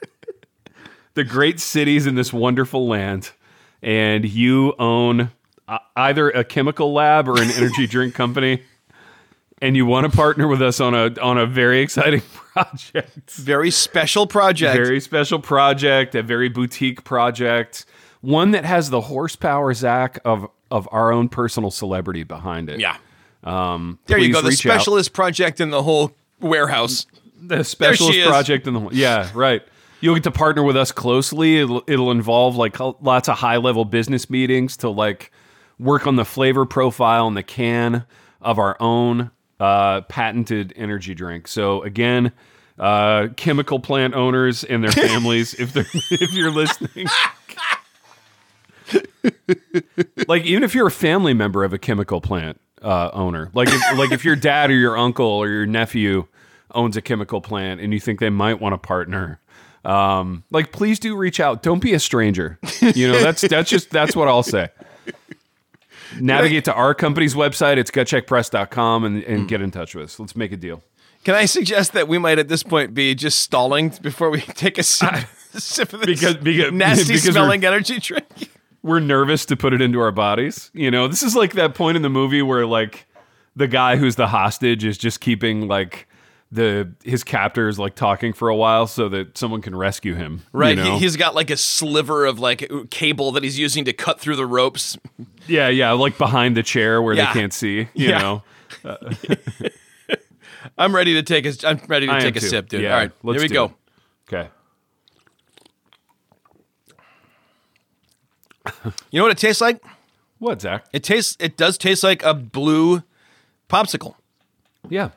[LAUGHS] the great cities in this wonderful land and you own uh, either a chemical lab or an energy [LAUGHS] drink company and you want to partner with us on a on a very exciting [LAUGHS] project Very special project. very special project a very boutique project one that has the horsepower zach of of our own personal celebrity behind it yeah. um There you go. The reach out. specialist project in the whole warehouse. the specialist project in the yeah right you'll get to partner with us closely. It'll, it'll involve like lots of high level business meetings to like work on the flavor profile and the can of our own uh, patented energy drink. So again uh, chemical plant owners and their families if they're [LAUGHS] if you're listening. [LAUGHS] Like even if you're a family member of a chemical plant uh, owner, like if, like if your dad or your uncle or your nephew owns a chemical plant and you think they might want to partner, um, like please do reach out. Don't be a stranger. You know that's that's just that's what I'll say. Navigate to our company's website. It's gutcheckpress.com and, and get in touch with us. Let's make a deal. Can I suggest that we might at this point be just stalling before we [LAUGHS] take a sip, sip of this Because- because- nasty because smelling energy drink? we're nervous to put it into our bodies. You know, this is like that point in the movie where like the guy who's the hostage is just keeping like the his captors like talking for a while so that someone can rescue him. you Right. know? He, he's got like a sliver of like cable that he's using to cut through the ropes. yeah, yeah, like behind the chair where Yeah. they can't see. [LAUGHS] You Yeah. know, [LAUGHS] I'm ready to take a. I'm ready to I take a too. sip, dude. Yeah, All right, let's here we go. it. okay. You know what it tastes like? What Zach? It tastes. It does taste like a blue popsicle. Yeah.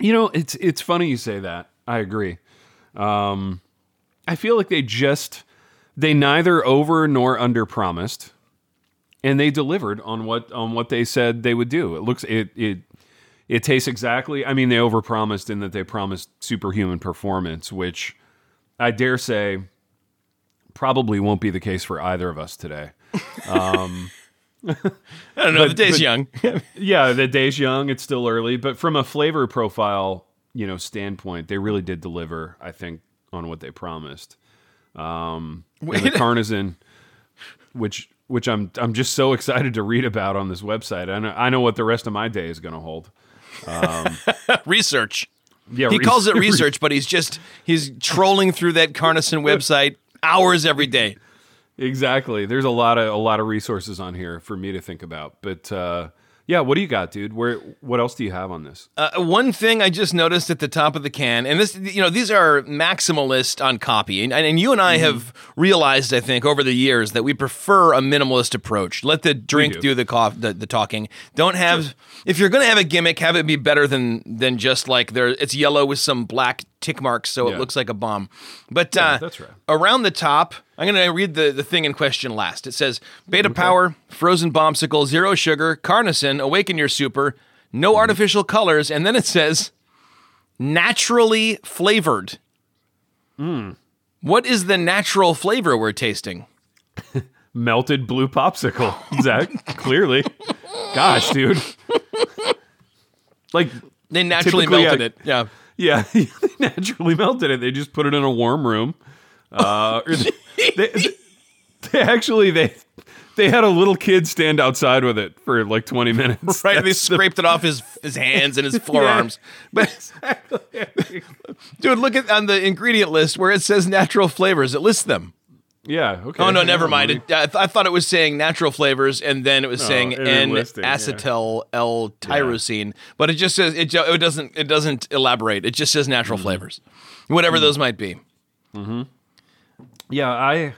You know, it's it's funny you say that. I agree. Um, I feel like they just they neither over nor under promised, and they delivered on what on what they said they would do. It looks it it it tastes exactly. I mean, they overpromised in that they promised superhuman performance, which I dare say probably won't be the case for either of us today. I don't know. the day's but- young. [LAUGHS] yeah, the day's young. It's still early, but from a flavor profile, you know, standpoint, they really did deliver. I think on what they promised. Um, and the. [LAUGHS] Which which I'm I'm just so excited to read about on this website. I know I know what the rest of my day is going to hold. [LAUGHS] research. Yeah, He re- calls it research, but he's just he's trolling through that CarnoSyn website hours every day. Exactly. There's a lot of a lot of resources on here for me to think about. But uh, yeah, what do you got, dude? Where what else do you have on this? Uh, one thing I just noticed at the top of the can, and this, you know, these are maximalist on copy, and, and you and I have realized, I think, over the years that we prefer a minimalist approach. Let the drink do. do, the, cough, the the talking. Don't have if you're going to have a gimmick, have it be better than than just like there. It's yellow with some black tick marks, so Yeah. it looks like a bomb. But uh, that's right. Around the top, I'm going to read the, the thing in question last. It says Beta Power, Frozen Bombsicle, Zero Sugar, CarnoSyn, Awaken Your Super, no Mm-hmm. artificial colors, and then it says naturally flavored. Hmm. What is the natural flavor we're tasting? [LAUGHS] melted blue popsicle. Zach, [LAUGHS] clearly. Gosh, dude. Like They naturally melted I- it. Yeah. Yeah, [LAUGHS] they naturally melted it. They just put it in a warm room. Uh, or they, they, they actually they they had a little kid stand outside with it for like 20 minutes. Right, they That's the- scraped it off his his hands and his [LAUGHS] forearms. But [LAUGHS] dude, look at on the ingredient list where it says natural flavors. It lists them. yeah. Okay. Oh no, Yeah, never mind. It, I, th- I thought it was saying natural flavors, and then it was saying it was N listing, yeah. acetyl L tyrosine, but it just says it. It doesn't. It doesn't elaborate. It just says natural Mm-hmm. flavors, whatever those might be. Yeah, I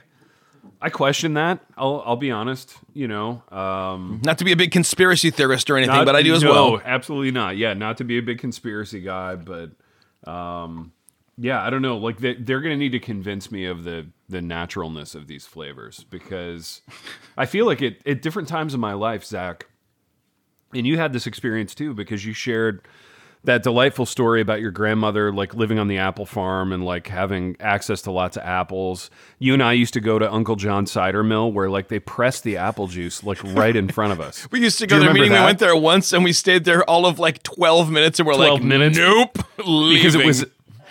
I question that. I'll I'll be honest. You know, um, Not to be a big conspiracy theorist or anything, not- but I do as well. no, well. Absolutely not. Yeah, not to be a big conspiracy guy, but um, yeah, I don't know. Like they, they're going to need to convince me of the the naturalness of these flavors because I feel like it at different times in my life, Zach, and you had this experience too because you shared that delightful story about your grandmother like living on the apple farm and like having access to lots of apples. You and I used to go to Uncle John's cider mill where like they pressed the apple juice like right in front of us. [LAUGHS] We used to go you to the remember meeting. We went there once, and we stayed there all of like twelve minutes, and we're 12 like, minutes? nope, because it was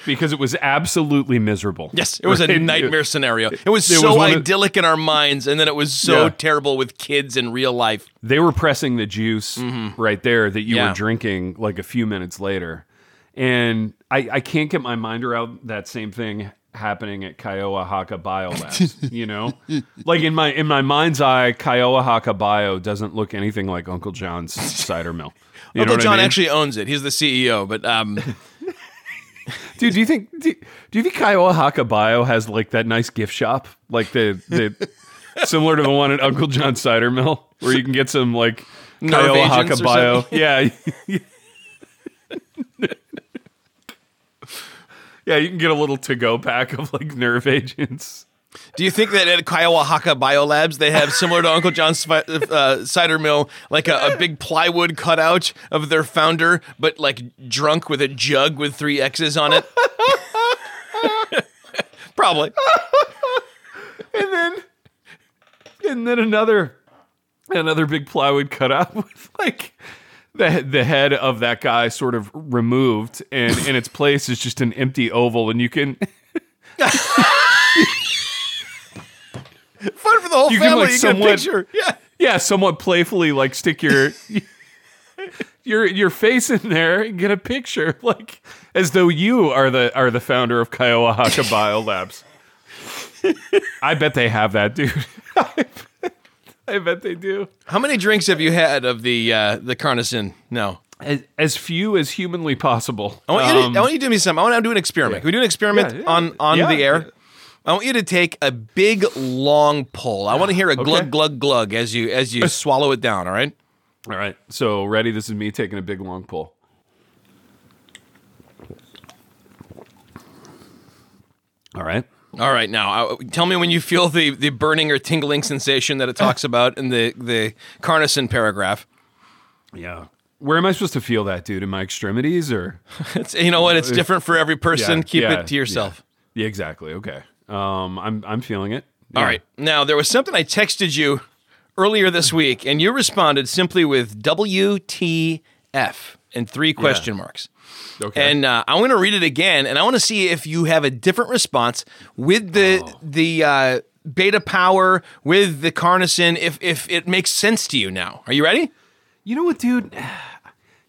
because it was absolutely miserable. Yes, it was a Right? nightmare scenario. It was it so was one of- idyllic in our minds, and then it was so Yeah. terrible with kids in real life. They were pressing the juice right there that you Mm-hmm. Yeah. were drinking like a few minutes later. And I, I can't get my mind around that same thing happening at Kyowa Hakko Biolabs. [LAUGHS] you know? Like in my in my mind's eye, Kyowa Hakko Bio doesn't look anything like Uncle John's cider mill. [LAUGHS] You Uncle John I mean? actually owns it. He's the CEO, but um, [LAUGHS] Dude, do you think do, do you think Kyowa Hakko Bio has like that nice gift shop? Like the the similar to the one at Uncle John's Cider Mill where you can get some like Nerve Kyowa agents Hakko or Bio. something? [LAUGHS] Yeah. yeah, you can get a little to go pack of like nerve agents. Do you think that at Kyowa Biolabs they have similar to [LAUGHS] Uncle John's uh, cider mill, like a, a big plywood cutout of their founder, but like drunk with a jug with three X's on it? [LAUGHS] Probably. And then and then another another big plywood cutout with like the the head of that guy sort of removed and in its place is just an empty oval and you can [LAUGHS] Fun for the whole You can, family. like, you get a picture. Yeah. yeah, somewhat playfully like stick your [LAUGHS] your your face in there and get a picture, like as though you are the are the founder of Kyowa Hakko Biolabs. [LAUGHS] I bet they have that, dude. [LAUGHS] I bet they do. How many drinks have you had of the uh, the CarnoSyn? No. As, as few as humanly possible. I want, you Um, to, I want you to do me something. I want to do an experiment. Can we do an experiment Yeah, yeah. on on Yeah. the air? I want you to take a big long pull. I want to hear a glug glug glug as you as you [LAUGHS] swallow it down. All right. all right, so ready? This is me taking a big long pull. All right. All right. Now, uh, tell me when you feel the the burning or tingling sensation that it [LAUGHS] talks about in the the CarnoSyn paragraph. Yeah. Where am I supposed to feel that, dude? In my extremities or? [LAUGHS] It's you know what? It's different for every person. Yeah, Keep yeah, it to yourself. Yeah, exactly. Okay. Um, I'm I'm feeling it. All Yeah. right. Now, there was something I texted you earlier this week, and you responded simply with WTF and three question marks. Okay. And uh, I'm going to read it again, and I want to see if you have a different response with the Oh. the uh, beta power, with the CarnoSyn, if if it makes sense to you now. Are you ready? you know what, dude?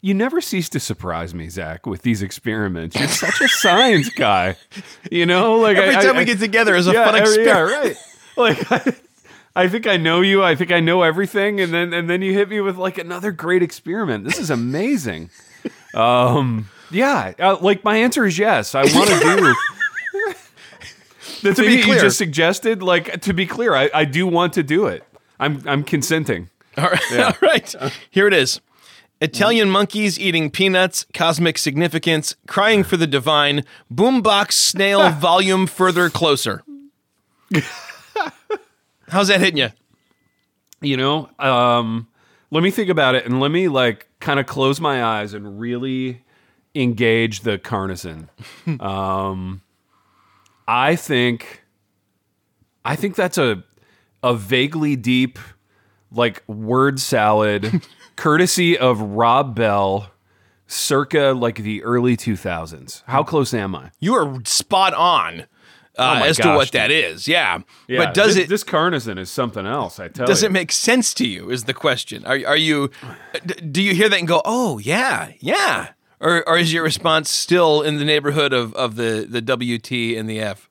You never cease to surprise me, Zach, with these experiments. You're such a science guy. You know, like Every I- time I- we get together is a yeah, fun experiment. Yeah, right. Like [LAUGHS] I, I think I know you. I think I know everything, and then and then you hit me with like another great experiment. This is amazing. um, yeah, uh, like my answer is yes. I want to do. [LAUGHS] The thing be clear. you just suggested, like to be clear, I, I do want to do it. I'm I'm consenting. All right. [LAUGHS] All right. Here it is. Italian monkeys eating peanuts, cosmic significance, crying for the divine, boombox snail [LAUGHS] volume further closer. [LAUGHS] How's that hitting you? you know um let me think about it and let me like kind of close my eyes and really engage the CarnoSyn [LAUGHS] um i think i think that's a a vaguely deep like word salad courtesy of rob bell circa like the early 2000s. How close am I? You are spot on uh, my as to gosh, what that is. Yeah. Yeah, but does this, it This CarnoSyn is something else. I tell you. does you. it make sense to you? Is the question. Are are you? Do you hear that and go, oh yeah, yeah, or or is your response still in the neighborhood of of the the WT and the F?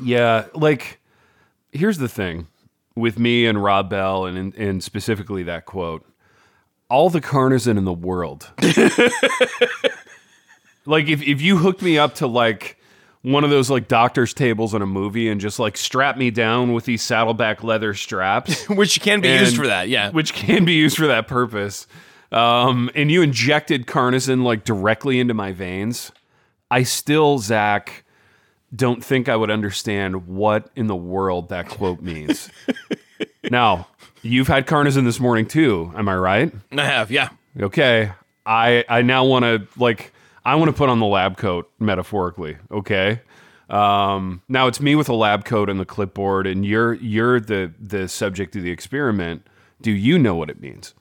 Yeah, like here's the thing with me and Rob Bell, and and specifically that quote: all the CarnoSyn in the world. [LAUGHS] like if if you hooked me up to like one of those like doctor's tables in a movie and just like strap me down with these saddleback leather straps, [LAUGHS] Which can be used for that. Yeah. which can be used for that purpose. Um, and you injected CarnoSyn like directly into my veins. I still, Zach, don't think I would understand what in the world that quote means. [LAUGHS] now, you've had CarnoSyn this morning too. Am I right? I have. Yeah. Okay. I I now want to like I want to put on the lab coat metaphorically. Okay. Um, now it's me with a lab coat and the clipboard, and you're you're the the subject of the experiment. Do you know what it means?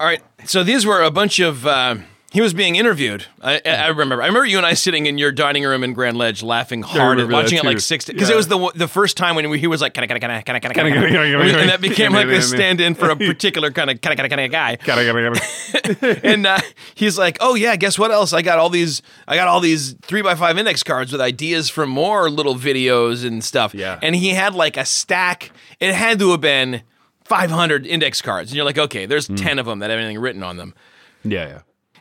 All right. So these were a bunch of. Uh, he was being interviewed. I, I remember. I remember you and I sitting in your dining room in Grand Ledge, laughing hard remember watching it like six because Yeah. it was the the first time when he was like kind of kind of kind of kind Kinda, of kinda, kinda, kinda, and that became like kinda. stand-in for a [LAUGHS] particular kind of kind of kind of guy. Gotta, gotta, gotta. and uh, he's like, "Oh yeah, guess what else? I got all these. I got all these three by five index cards with ideas for more little videos and stuff." Yeah. And he had like a stack. It had to have been 500 index cards, and you're like, "Okay, there's Hmm. 10 of them that have anything written on them." yeah, yeah.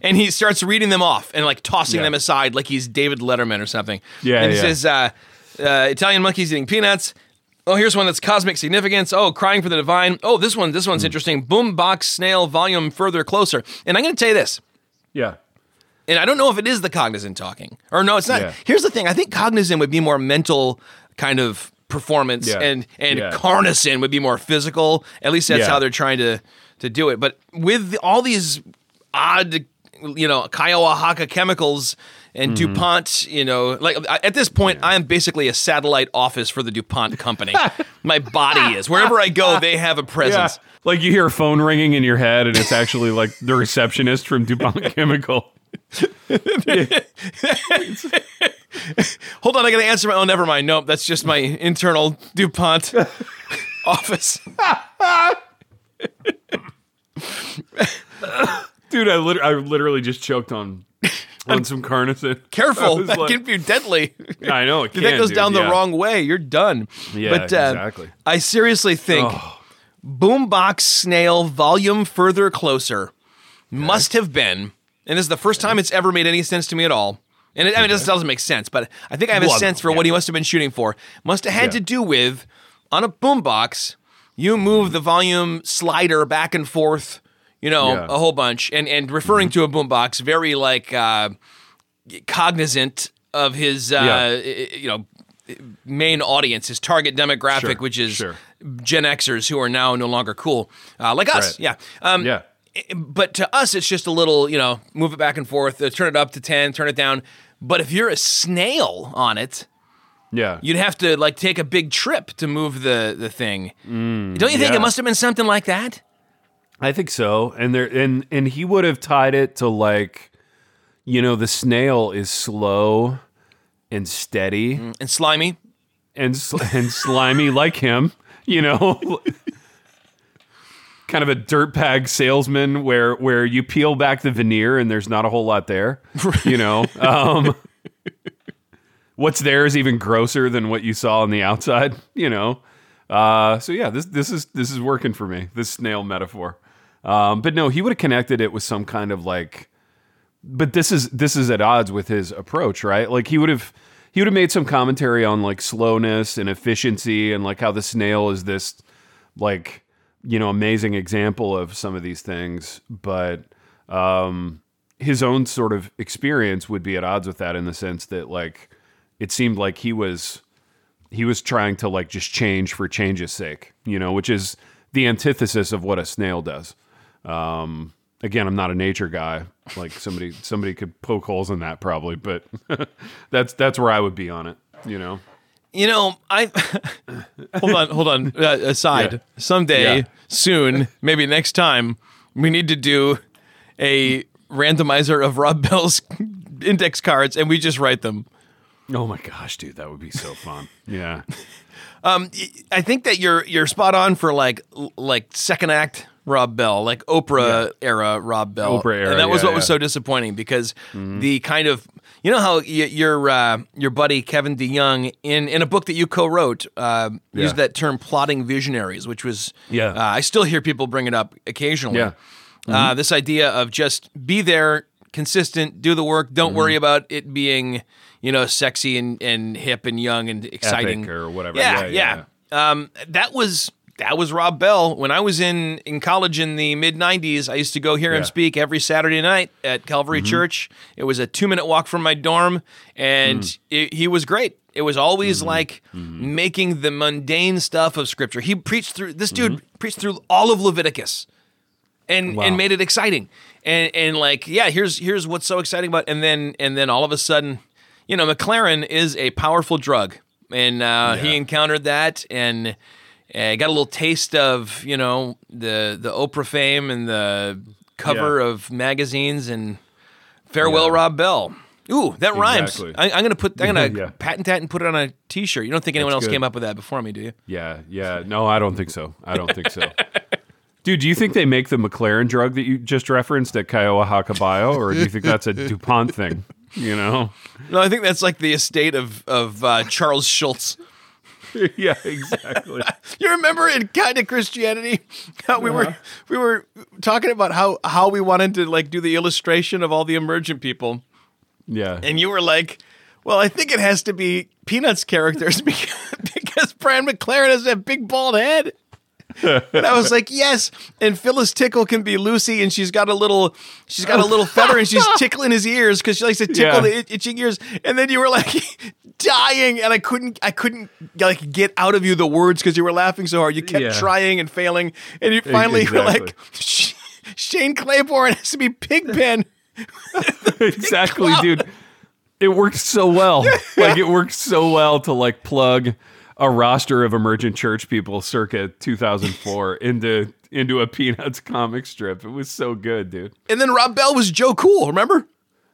And he starts reading them off and like tossing Yeah. them aside like he's David Letterman or something. Yeah, And he yeah. says, uh, uh, "Italian monkeys eating peanuts." Oh, here's one that's cosmic significance. Oh, crying for the divine. Oh, this one, this one's interesting. Boom box snail volume further closer. And I'm going to tell you this Yeah. and I don't know if it is the Cognizin talking or no, it's not. Yeah. Here's the thing: I think Cognizin would be more mental kind of performance, Yeah. and and Yeah. CarnoSyn would be more physical. At least that's Yeah. how they're trying to to do it. But with all these odd, you know, Kyowa chemicals and Mm-hmm. DuPont, you know, like at this point, I am basically a satellite office for the DuPont company. [LAUGHS] My body is wherever I go, they have a [LAUGHS] Yeah. presence. Like you hear a phone ringing in your head, and it's actually like the receptionist from DuPont [LAUGHS] Chemical. Hold on, I got to answer my. Oh, never mind. Nope, that's just my internal DuPont office. Dude, I, lit- I literally just choked on [LAUGHS] on some CarnoSyn. [LAUGHS] I Careful, that like- can be deadly. [LAUGHS] I know it If that goes dude, down the wrong way, you're done. Yeah, but, uh, exactly. I seriously think Boombox Snail Volume Further Closer must have been, and this is the first time it's ever made any sense to me at all. And it, I mean, it doesn't, doesn't make sense, but I think I have a Well, sense for yeah. what he must have been shooting for. Must have had Yeah. to do with on a boombox, you move the volume slider back and forth, you know, Yeah. a whole bunch, and and referring to a boombox, very like uh, cognizant of his, uh, Yeah. you know, main audience, his target demographic, Sure, which is sure. Gen Xers who are now no longer cool, uh, like us. Right. Yeah. Um, Yeah. But to us, it's just a little, you know, move it back and forth, uh, turn it up to 10, turn it down. But if you're a snail on it, Yeah. you'd have to like take a big trip to move the the thing. Don't you think Mm, yeah. it must have been something like that? I think so. And there and and he would have tied it to like you know, the snail is slow and steady And slimy. and sl- and slimy like him, you know. [LAUGHS] kind of a dirtbag salesman where where you peel back the veneer and there's not a whole lot there, you know. [LAUGHS] Um what's there is even grosser than what you saw on the outside, you know. Uh, so yeah, this this is this is working for me. This snail metaphor. Um, but no, he would have connected it with some kind of like. But this is this is at odds with his approach, right? Like he would have he would have made some commentary on like slowness and efficiency and like how the snail is this like you know amazing example of some of these things, but um, his own sort of experience would be at odds with that in the sense that like it seemed like he was he was trying to like just change for change's sake, you know, which is the antithesis of what a snail does. Um, again, I'm not a nature guy. Like somebody somebody could poke holes in that probably, but [LAUGHS] that's that's where I would be on it, you know. You know, I [LAUGHS] hold on, hold on. Uh, aside, Yeah. someday, Yeah. soon, maybe next time, we need to do a randomizer of Rob Bell's [LAUGHS] index cards, and we just write them. Oh my gosh, dude, that would be so fun. Yeah. Um, I think that you're you're spot on for like like second act Rob Bell, like Oprah era Rob Bell. Oprah era, and that was yeah, what was so disappointing because the kind of you know how y- your uh, your buddy Kevin DeYoung in in a book that you co-wrote uh, used that term plodding visionaries, which was Yeah. Uh, I still hear people bring it up occasionally. Yeah. Uh, this idea of just be there, consistent, do the work, don't worry about it being you know sexy and and hip and young and exciting or whatever. yeah, Yeah, yeah. Um, that was that was Rob Bell when I was in in college in the mid '90s. I used to go hear him Yeah. Mm-hmm. speak every Saturday night at Calvary Church. It was a two minute walk from my dorm, and Mm. it, he was great. It was always like making the mundane stuff of Scripture. He preached through this dude preached through all of Leviticus and Wow. and made it exciting. And and like yeah, here's here's what's so exciting about and then and then all of a sudden, you know, McLaren is a powerful drug, and uh, he encountered that and uh, got a little taste of you know the the Oprah fame and the cover Yeah. of magazines and farewell Yeah. Rob Bell. Ooh, that rhymes. Exactly. I, I'm gonna put. I'm gonna [LAUGHS] Yeah. patent that and put it on a T-shirt. You don't think anyone That's else good. came up with that before me, do you? Yeah, yeah. No, I don't think so. I don't think so. [LAUGHS] Dude, do you think they make the McLaren drug that you just referenced at Kyowa Bio, or do you think that's a [LAUGHS] DuPont thing? You know? No, I think that's like the estate of of uh, Charles Schulz. [LAUGHS] yeah, exactly. [LAUGHS] You remember in kind of Christianity how we Uh-huh. were we were talking about how how we wanted to like do the illustration of all the emergent people, Yeah. and you were like, "Well, I think it has to be Peanuts characters [LAUGHS] because, because Brian McLaren has that big bald head." And I was like, "Yes." And Phyllis Tickle can be Lucy, and she's got a little she's got a little feather, and she's [LAUGHS] tickling his ears because she likes to tickle Yeah. the it- itching ears. And then you were like [LAUGHS] dying, and I couldn't I couldn't like get out of you the words because you were laughing so hard. You kept Yeah. trying and failing, and you finally were like, [LAUGHS] "Shane Claiborne has to be Pigpen." exactly, dude. It worked so well. Like it worked so well to like plug a roster of emergent church people circa 2004 [LAUGHS] into into a Peanuts comic strip. It was so good, dude. And then Rob Bell was Joe Cool. Remember?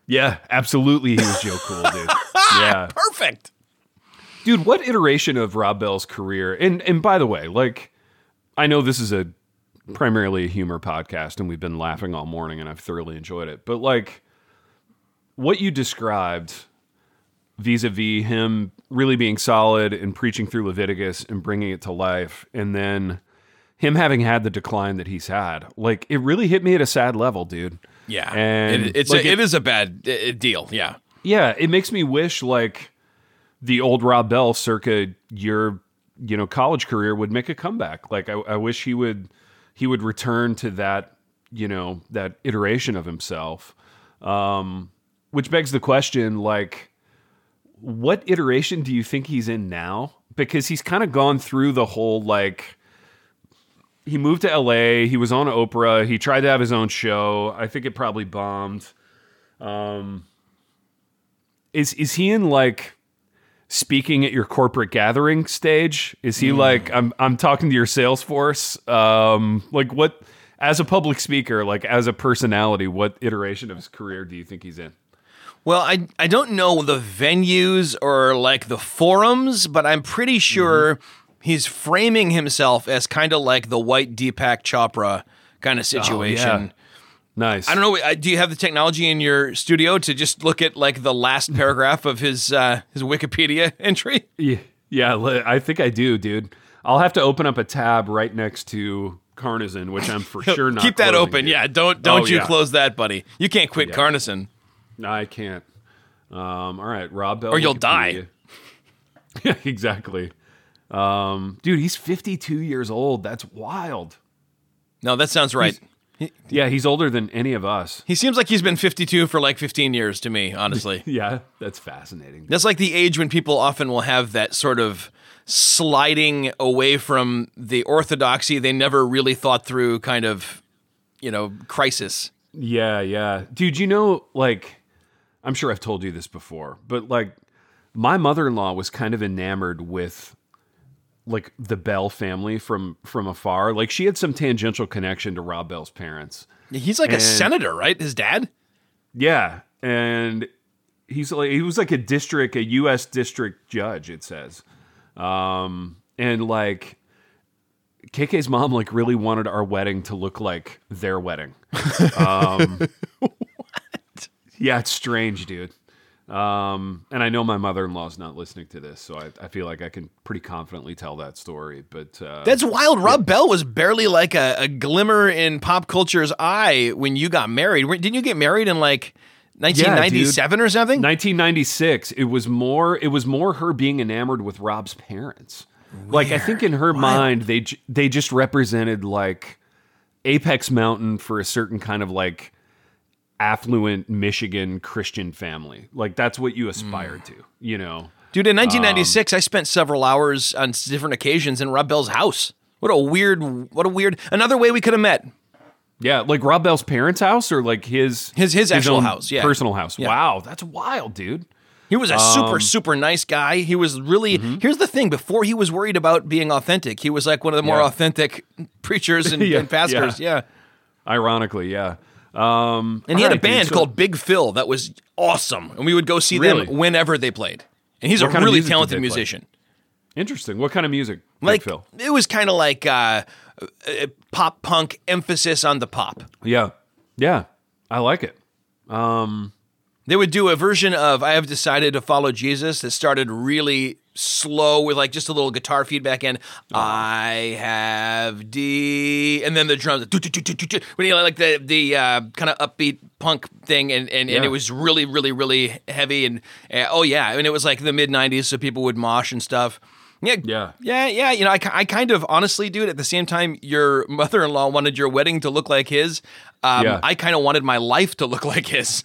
Yeah, absolutely. He was Joe Cool, dude. [LAUGHS] Yeah, Perfect. dude. What iteration of Rob Bell's career? And and by the way, like, I know this is a primarily a humor podcast, and we've been laughing all morning, and I've thoroughly enjoyed it. But like, what you described vis-a-vis him really being solid and preaching through Leviticus and bringing it to life, and then him having had the decline that he's had, like, it really hit me at a sad level, dude. Yeah, And, it, it's like, a, it- it is a bad deal. Yeah, Yeah, it makes me wish like the old Rob Bell circa your you know college career would make a comeback. Like I, I wish he would he would return to that you know that iteration of himself. Um, which begs the question like what iteration do you think he's in now? Because he's kind of gone through the whole like he moved to LA, he was on Oprah, he tried to have his own show. I think it probably bombed. is is he in like speaking at your corporate gathering stage? Is he like I'm I'm talking to your sales force? Um like what as a public speaker, like as a personality, what iteration of his career do you think he's in? Well, I I don't know the venues or like the forums, but I'm pretty sure he's framing himself as kind of like the white Deepak Chopra kind of situation. Nice. I don't know. uh, Do you have the technology in your studio to just look at like the last [LAUGHS] paragraph of his uh, his Wikipedia [LAUGHS] entry? Yeah, yeah, I think I do, dude. I'll have to open up a tab right next to CarnoSyn, which I'm for [LAUGHS] sure not. Keep that open. dude. Yeah, don't don't Oh, you yeah. close that, buddy. You can't quit Yeah. CarnoSyn. No, I can't. Um, all right, Rob Bell. Or you'll Wikipedia. [LAUGHS] Yeah, exactly. Um, dude, he's 52 years old. That's wild. No, that sounds right. Yeah, he's older than any of us. He seems like he's been 52 for like 15 years to me, honestly. [LAUGHS] Yeah, that's fascinating. That's like the age when people often will have that sort of sliding away from the orthodoxy they never really thought through kind of, you know, crisis. Yeah, yeah. Dude, you know, like, I'm sure I've told you this before, but like, my mother in law was kind of enamored with like the Bell family from from afar. Like she had some tangential connection to Rob Bell's parents. He's like a senator, right? His dad? Yeah, and he's like he was like a district, a U.S. district judge. It says, um, and like KK's mom like really wanted our wedding to look like their wedding. [LAUGHS] Um? Yeah, it's strange, dude. Um, and I know my mother-in-law's not listening to this, so I, I feel like I can pretty confidently tell that story. But uh, That's wild. Rob Bell was barely like a, a glimmer in pop culture's eye when you got married. Didn't you get married in like 1997 or something? 1996 it was more it was more her being enamored with rob's parents like i think in her mind they they just represented like apex mountain for a certain kind of like affluent michigan christian family like that's what you aspired mm. to you know Dude, in um, 1996, I spent several hours on different occasions in Rob Bell's house. What a weird, what a weird, another way we could have met. yeah like rob bell's parents house or like his His- his actual own house, yeah. personal house Yeah. wow that's wild dude He was a super, um, super nice guy. He was really, mm-hmm. here's the thing before he was worried about being authentic, he was like one of the more Yeah. authentic [LAUGHS] preachers and, [LAUGHS] Yeah, and pastors. Yeah. ironically yeah um And he had a alright, dude, band so- called Big Phil that was awesome. And we would go see Really? them whenever they played. And he's What a really talented they play? musician. interesting what kind of music Big Like Phil? it was kind of like uh, uh, pop punk emphasis on the pop. yeah yeah i like it They would do a version of "I Have Decided to Follow Jesus" that started really slow with like just a little guitar feedback and I have D, and then the drums, when you like the the uh, kind of upbeat punk thing, and and, and it was really really really heavy and uh, oh yeah, I mean it was like the mid '90s, so people would mosh and stuff. Yeah, Yeah. yeah, yeah. You know, I, I kind of honestly, dude. At the same time, your mother-in-law wanted your wedding to look like his. Um, Yeah. I kind of wanted my life to look like his.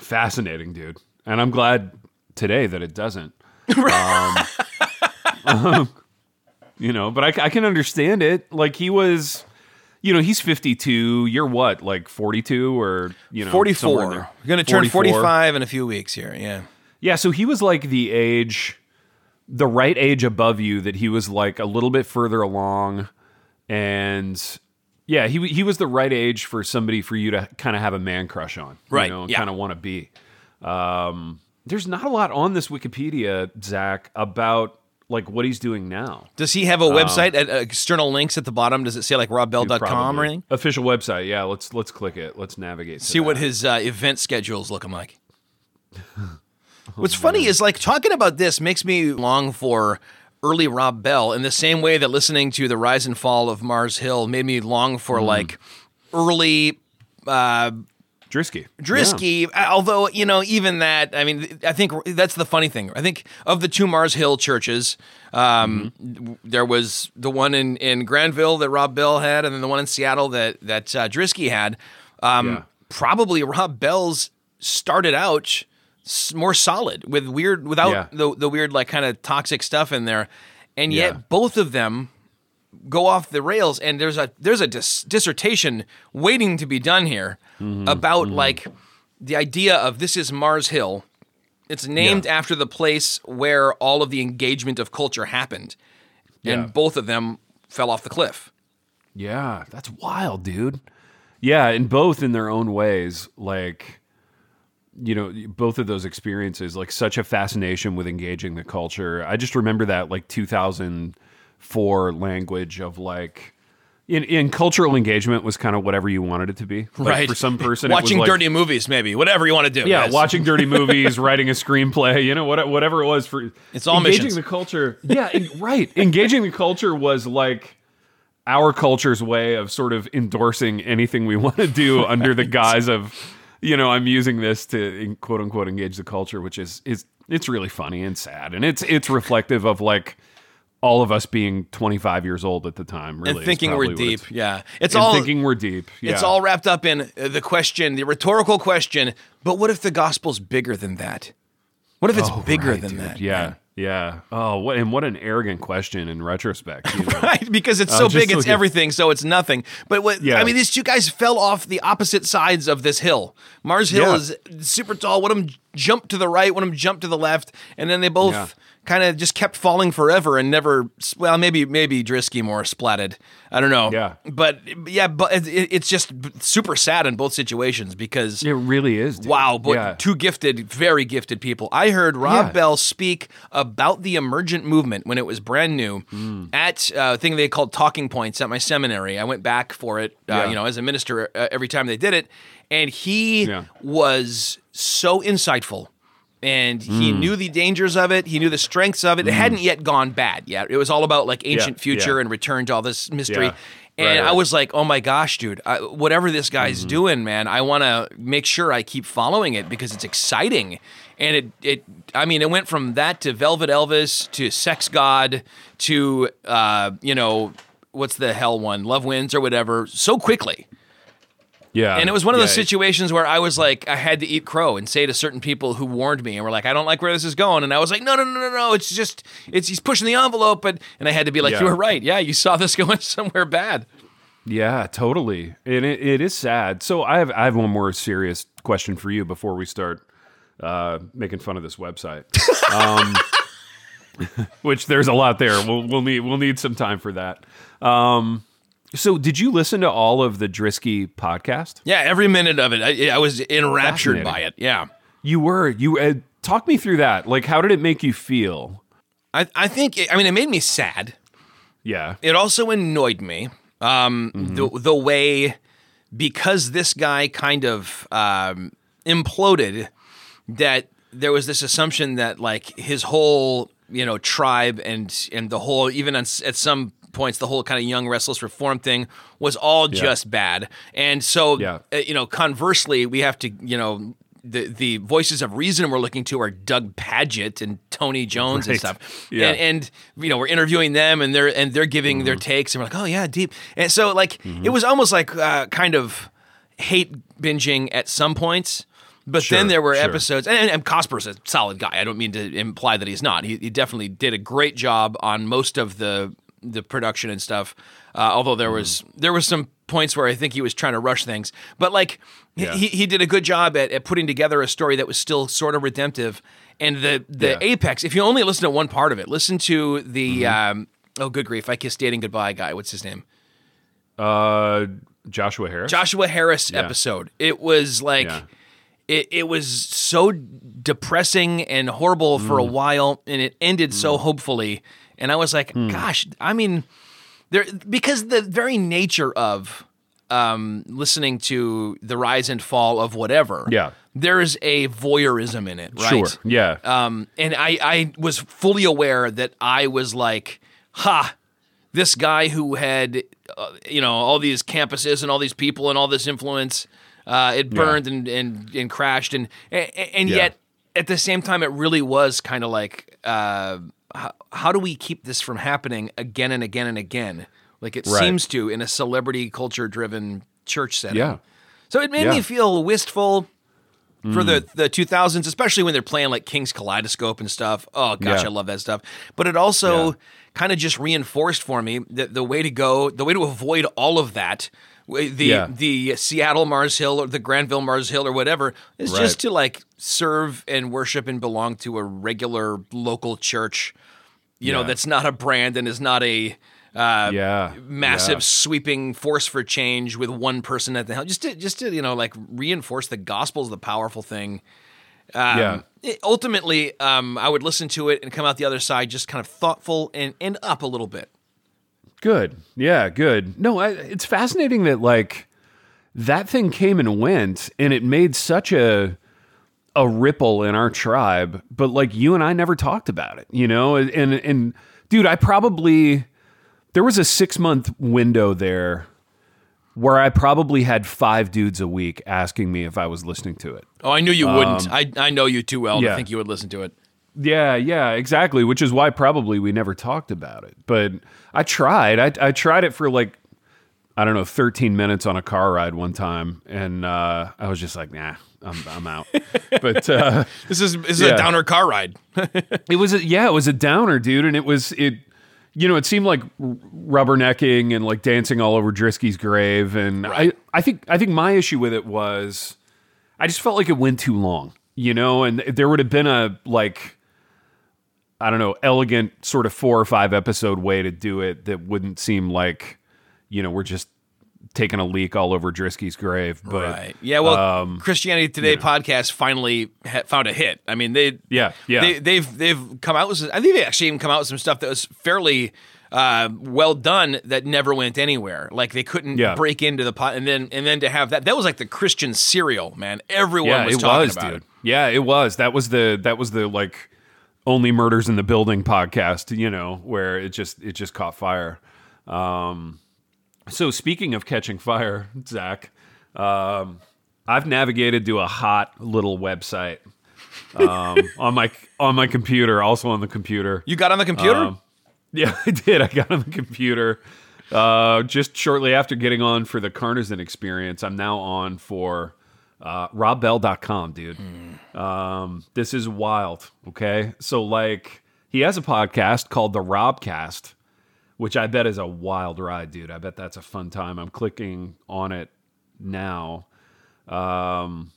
Fascinating, dude. And I'm glad today that it doesn't. [LAUGHS] um, um, you know, but I, I can understand it. Like he was, you know, he's 52. You're what, like 42 or you know, 44. there. We're going to turn 44. 45 in a few weeks here. Yeah. Yeah, so he was like the age, the right age above you that he was like a little bit further along, and yeah, he he was the right age for somebody for you to kind of have a man crush on, Right, You know, and yeah. kind of want to be. Um, there's not a lot on this Wikipedia, Zach, about like what he's doing now. Does he have a website at uh, external links at the bottom? Does it say like robbell.com or anything? Official website, yeah. Let's let's click it. Let's navigate. See what that. his uh, event schedule's looking like. [LAUGHS] What's funny is like talking about this makes me long for early Rob Bell in the same way that listening to the rise and fall of Mars Hill made me long for like early uh, Drisky. Drisky, although you know, even that. I mean, I think that's the funny thing. I think of the two Mars Hill churches, um, there was the one in, in Grandville that Rob Bell had, and then the one in Seattle that that uh, Drisky had. Um, Yeah. Probably Rob Bell's started out more solid with weird, without Yeah. the the weird like kind of toxic stuff in there, and yet Yeah. both of them go off the rails and there's a there's a dis- dissertation waiting to be done here Mm-hmm. about like the idea of this is Mars Hill it's named after the place where all of the engagement of culture happened and Yeah. both of them fell off the cliff Yeah, that's wild, dude. Yeah, and both in their own ways, like you know, both of those experiences, like such a fascination with engaging the culture. I just remember that like 2004 language of like in, in cultural engagement was kind of whatever you wanted it to be. Like, right For some [LAUGHS] person, it was watching like- dirty movies maybe whatever you want to do yeah, watching dirty [LAUGHS] movies, writing a screenplay, you know, what, whatever it was for It's all engaging missions. the culture. Yeah, right. Engaging the culture was like our culture's way of sort of endorsing anything we want to do under the guise of, you know, I'm using this to quote unquote engage the culture, which is is it's really funny and sad, and it's it's reflective of like all of us being 25 years old at the time, really, and thinking we're deep it's- yeah it's all thinking we're deep. Yeah. it's all wrapped up in uh, the question the rhetorical question but what if the gospel's bigger than that what if it's bigger Oh, Right, than dude. that Yeah, man? Yeah. Oh, what and what an arrogant question in retrospect. you [LAUGHS] know? right? Because it's Uh, so just big, it's look at- everything, so it's nothing. But what Yeah. I mean, these two guys fell off the opposite sides of this hill. Mars Hill Yeah. is super tall. One of them jumped to the right, one of them jumped to the left, and then they both Yeah. Kind of just kept falling forever and never. Well, maybe maybe Drisky more splatted. I don't know. Yeah. but yeah, but it, it- it's just super sad in both situations because It really is. dude. Wow, but yeah. two gifted, very gifted people. I heard Rob Yeah. Bell speak about the emergent movement when it was brand new Mm. at uh, a thing they called Talking Points at my seminary. I went back for it, uh, Yeah. you know, as a minister uh, every time they did it, and he was so insightful. And he Mm. knew the dangers of it. He knew the strengths of it. It hadn't yet gone bad yet. It was all about like ancient future yeah. and return to all this mystery. Yeah. And Right, I was like, oh my gosh, dude, I, whatever this guy's Mm-hmm. doing, man, I want to make sure I keep following it because it's exciting. And it, it, I mean, it went from that to Velvet Elvis to Sex God to, uh, you know, what's the hell one, Love Wins or whatever, so quickly. Yeah. And it was one of those Yeah, situations where I was like, I had to eat crow and say to certain people who warned me and were like, I don't like where this is going. And I was like, no, no, no, no, no. It's just, it's he's pushing the envelope. But and I had to be like, Yeah. you were right. Yeah, you saw this [LAUGHS] going somewhere bad. Yeah, totally. And it, it is sad. So I have I have one more serious question for you before we start uh, making fun of this website. [LAUGHS] Um, [LAUGHS] which there's a lot there. We'll we'll need we'll need some time for that. Um, so did you listen to all of the Drisky podcast? Yeah, every minute of it, I, I was enraptured by it. Yeah, You were you uh, talk me through that. Like how did it make you feel? I, I think. It, I mean, it made me sad. Yeah. It also annoyed me. Um, the the way because this guy kind of um, imploded that there was this assumption that like his whole you know tribe and and the whole even on, at some points the whole kind of young restless reform thing was all just bad. And so Yeah. uh, you know conversely we have to you know the the voices of reason we're looking to are Doug Pagitt and Tony Jones and stuff. Yeah. and, and you know we're interviewing them and they're and they're giving their takes and we're like oh yeah deep. And so like it was almost like uh, kind of hate binging at some points but Sure, then there were sure. episodes and, and Cosper's a solid guy. I don't mean to imply that he's not. He, he definitely did a great job on most of the the production and stuff uh, although there was Mm-hmm. there was some points where I think he was trying to rush things but like Yeah. he, he did a good job at, at putting together a story that was still sort of redemptive and the the Yeah. apex if you only listen to one part of it listen to the Mm-hmm. um, oh good grief I kissed dating goodbye guy what's his name Uh, Joshua Harris. Joshua Harris episode it was like Yeah. it, it was so depressing and horrible for a Mm. while and it ended so hopefully and I was like Hmm. gosh I mean there because the very nature of um, listening to the rise and fall of whatever Yeah. there's a voyeurism in it right Sure. Yeah. um, and I, I was fully aware that I was like, ha, this guy who had, uh, you know, all these campuses and all these people and all this influence, uh, it burned and, and, and crashed. And, and, and Yeah. yet at the same time, it really was kind of like, uh, how, how do we keep this from happening again and again and again? Like it Right. seems to in a celebrity culture driven church setting. yeah. So it made Yeah. Mm. me feel wistful for the the 2000s, especially when they're playing like King's Kaleidoscope and stuff. Oh gosh, Yeah. I love that stuff. But it also Yeah. kind of just reinforced for me that the way to go, the way to avoid all of that, the Yeah. the Seattle Mars Hill or the Grandville Mars Hill or whatever, is Right. just to like serve and worship and belong to a regular local church. You know, that's not a brand and is not a uh, Yeah. massive Yeah. sweeping force for change with one person at the helm just to just to you know like reinforce the gospel is the powerful thing um, Yeah. it- ultimately um, i would listen to it and come out the other side just kind of thoughtful and, and up a little bit Good. Yeah, good. No, I, it's fascinating that like that thing came and went and it made such a a ripple in our tribe, but like you and I never talked about it, you know? And and dude, I probably there was a 6-month window there where I probably had 5 dudes a week asking me if I was listening to it. oh i knew you wouldn't I, I know you too well to Um, think you would listen to it Yeah, yeah, exactly. Which is why probably we never talked about it. But I tried. I, I tried it for like I don't know, 13 minutes on a car ride one time, and uh, I was just like, nah, I'm, I'm out. [LAUGHS] but uh, this is this is Yeah. a downer car ride [LAUGHS] it was a, yeah, it was a downer, dude, and it was it. You know, it seemed like rubbernecking and like dancing all over Drisky's grave, and I, I think I think my issue with it was, I just felt like it went too long. you know, and there would have been a like I don't know, elegant sort of four or five episode way to do it that wouldn't seem like, you know, we're just taking a leak all over Drisky's grave. But right. Yeah. Well, um, Christianity Today podcast finally ha- found a hit. I mean, they Yeah, yeah. they, they've they've come out with. I think they actually even come out with some stuff that was fairly uh, well done that never went anywhere. Like they couldn't Yeah. break into the pot, and then and then to have that that was like the Christian serial, man. Everyone yeah, was it talking was, about dude. it. Yeah, it was. That was the that was the like only murders in the building podcast. You know, where it just it just caught fire. Um, so speaking of catching fire, Zach, um, I've navigated to a hot little website um, [LAUGHS] on my on my computer, also on the computer. You got on the computer? Um, yeah, [LAUGHS] I did. I got on the computer uh, just shortly after getting on for the CarnoSyn experience. I'm now on for uh, robbell.com, dude. Um, this is wild. Okay. So, like, he has a podcast called The Robcast, which I bet is a wild ride, dude. I bet that's a fun time. I'm clicking on it now. Um,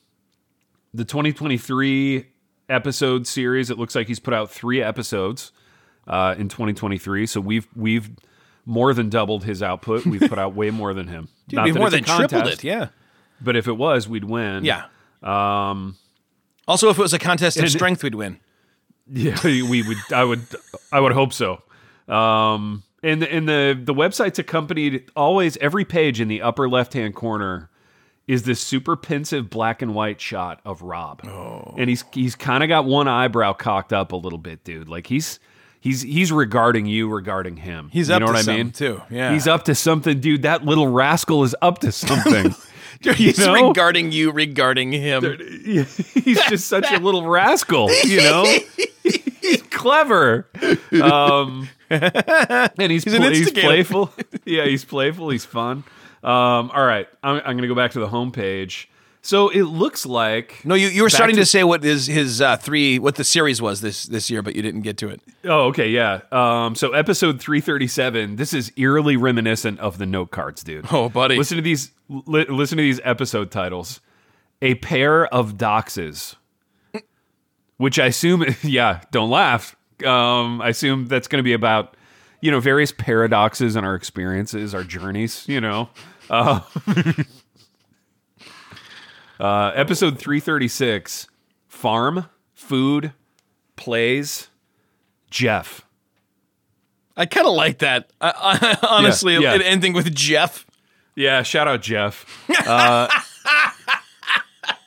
the 2023 episode series, it looks like he's put out three episodes uh, in 2023. So we've we've more than doubled his output. We've put out way more than him. [LAUGHS] Dude, Not we that more than tripled it. Yeah. But if it was, we'd win. Yeah. Um, Also, if it was a contest of strength, we'd win. yeah, [LAUGHS] we would. I would. I would hope so. Um, and the, and the the website's accompanied always every page in the upper left hand corner is this super pensive black and white shot of Rob, Oh. and he's he's kind of got one eyebrow cocked up a little bit, dude. Like he's he's he's regarding you, regarding him. He's you up know to what I something, mean? too. Yeah. he's up to something, dude. That little rascal is up to something. [LAUGHS] [LAUGHS] He's know? regarding you, regarding him. [LAUGHS] he's just such a [LAUGHS] little rascal, you know. he's clever, um, and he's He's pl- he's playful. yeah, he's playful. He's fun. Um, all right, I'm, I'm going to go back to the homepage. So it looks like No, you, you were starting to, to- say what his his uh, three what the series was this this year, but you didn't get to it. Oh, okay, yeah. Um, so episode 337. This is eerily reminiscent of the note cards, dude. Oh, buddy. Listen to these. Li- listen to these episode titles. A pair of doxes, which I assume. [LAUGHS] Yeah, don't laugh. Um, I assume that's going to be about, you know, various paradoxes in our experiences, our journeys. You know. Uh, [LAUGHS] uh, episode 336. Farm, food, plays, Jeff. I kind of like that. I, I, [LAUGHS] honestly, Yeah, yeah. it ending with Jeff. Yeah, shout out Jeff. Uh, [LAUGHS]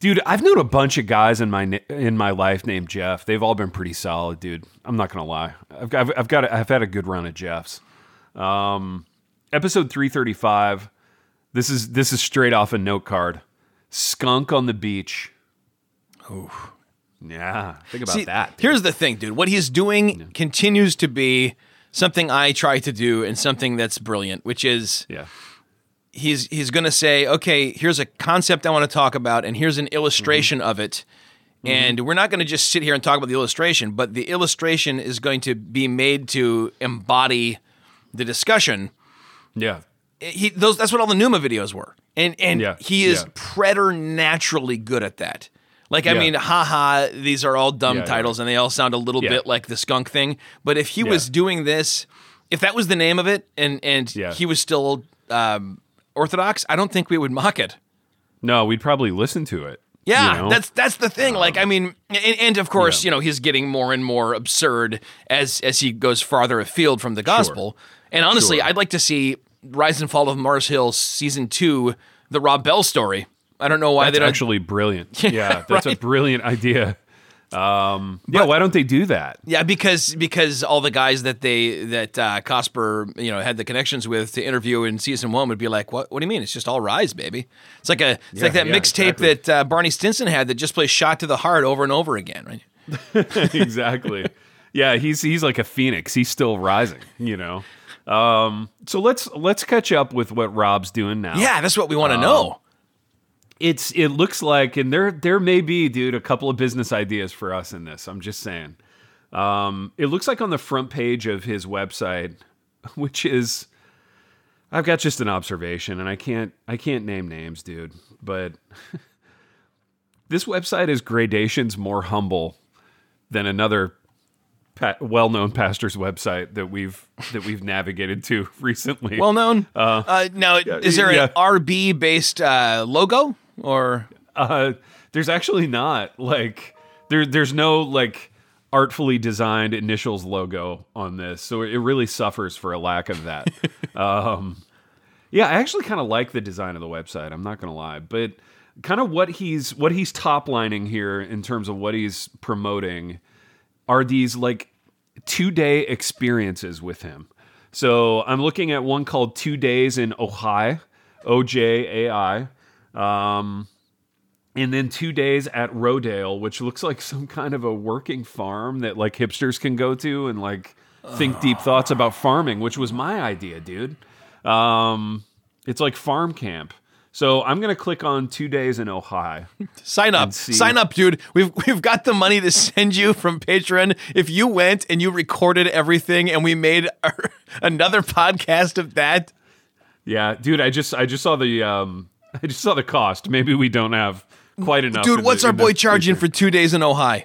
dude, I've known a bunch of guys in my in my life named Jeff. They've all been pretty solid, dude. I'm not gonna lie. I've, I've, I've got I've had a good run of Jeffs. Um, episode 335. This is this is straight off a note card. Skunk on the beach. Oh, yeah. Think about See, that. dude. Here's the thing, dude. What he's doing continues to be something I try to do and something that's brilliant, which is Yeah. he's he's going to say, "Okay, here's a concept I want to talk about and here's an illustration Mm-hmm. of it." And we're not going to just sit here and talk about the illustration, but the illustration is going to be made to embody the discussion. Yeah. He those that's what all the Nooma videos were. And and Yeah, he is yeah. preternaturally good at that. Like I Yeah. mean, haha, these are all dumb titles and they all sound a little bit like the skunk thing. But if he was doing this, if that was the name of it and and he was still um, orthodox, I don't think we would mock it. No, we'd probably listen to it. Yeah, you know? that's that's the thing. like, I mean, and, and of course, Yeah. you know, he's getting more and more absurd as as he goes farther afield from the gospel. And honestly, Sure. I'd like to see Rise and Fall of Mars Hill season two, the Rob Bell story. I don't know why That's they don't. actually brilliant. [LAUGHS] Yeah, that's a brilliant idea. Um, yeah, why don't they do that? yeah, because because all the guys that they that uh, Cosper you know had the connections with to interview in season one would be like, what What do you mean? It's just all Rise, baby. It's like a it's like that yeah, mixtape exactly. that uh, Barney Stinson had that just plays "Shot to the Heart" over and over again, right? [LAUGHS] exactly. Yeah, he's he's like a phoenix. He's still rising, you know. Um, so let's let's catch up with what Rob's doing now. Yeah, that's what we Um, want to know. it's it looks like, and there there may be, dude, a couple of business ideas for us in this. I'm just saying. Um, it looks like on the front page of his website, [LAUGHS] which is, I've got just an observation, and I can't I can't name names, dude, but [LAUGHS] this website is gradations more humble than another pa- well-known pastor's website that we've that we've navigated to [LAUGHS] recently. Well known. Uh, now, is there yeah. an RB based uh, logo or? Uh, there's actually not like there. There's no like artfully designed initials logo on this, so it really suffers for a lack of that. [LAUGHS] um, yeah, I actually kind of like the design of the website. I'm not gonna lie, but kind of what he's what he's top lining here in terms of what he's promoting are these like two day experiences with him. So I'm looking at one called Two Days in Ojai, O J A I. Um, and then two days at Rodale, which looks like some kind of a working farm that like hipsters can go to and like think deep thoughts about farming, which was my idea, dude. Um, it's like farm camp. So I'm gonna click on two days in Ojai. [LAUGHS] Sign up. Sign up, dude. We've we've got the money to send you from Patreon. If you went and you recorded everything and we made our, [LAUGHS] another podcast of that, Yeah, dude, I just I just saw the um [LAUGHS] I just saw the cost. Maybe we don't have quite enough. dude, what's the- our boy charging future. for two days in Ojai?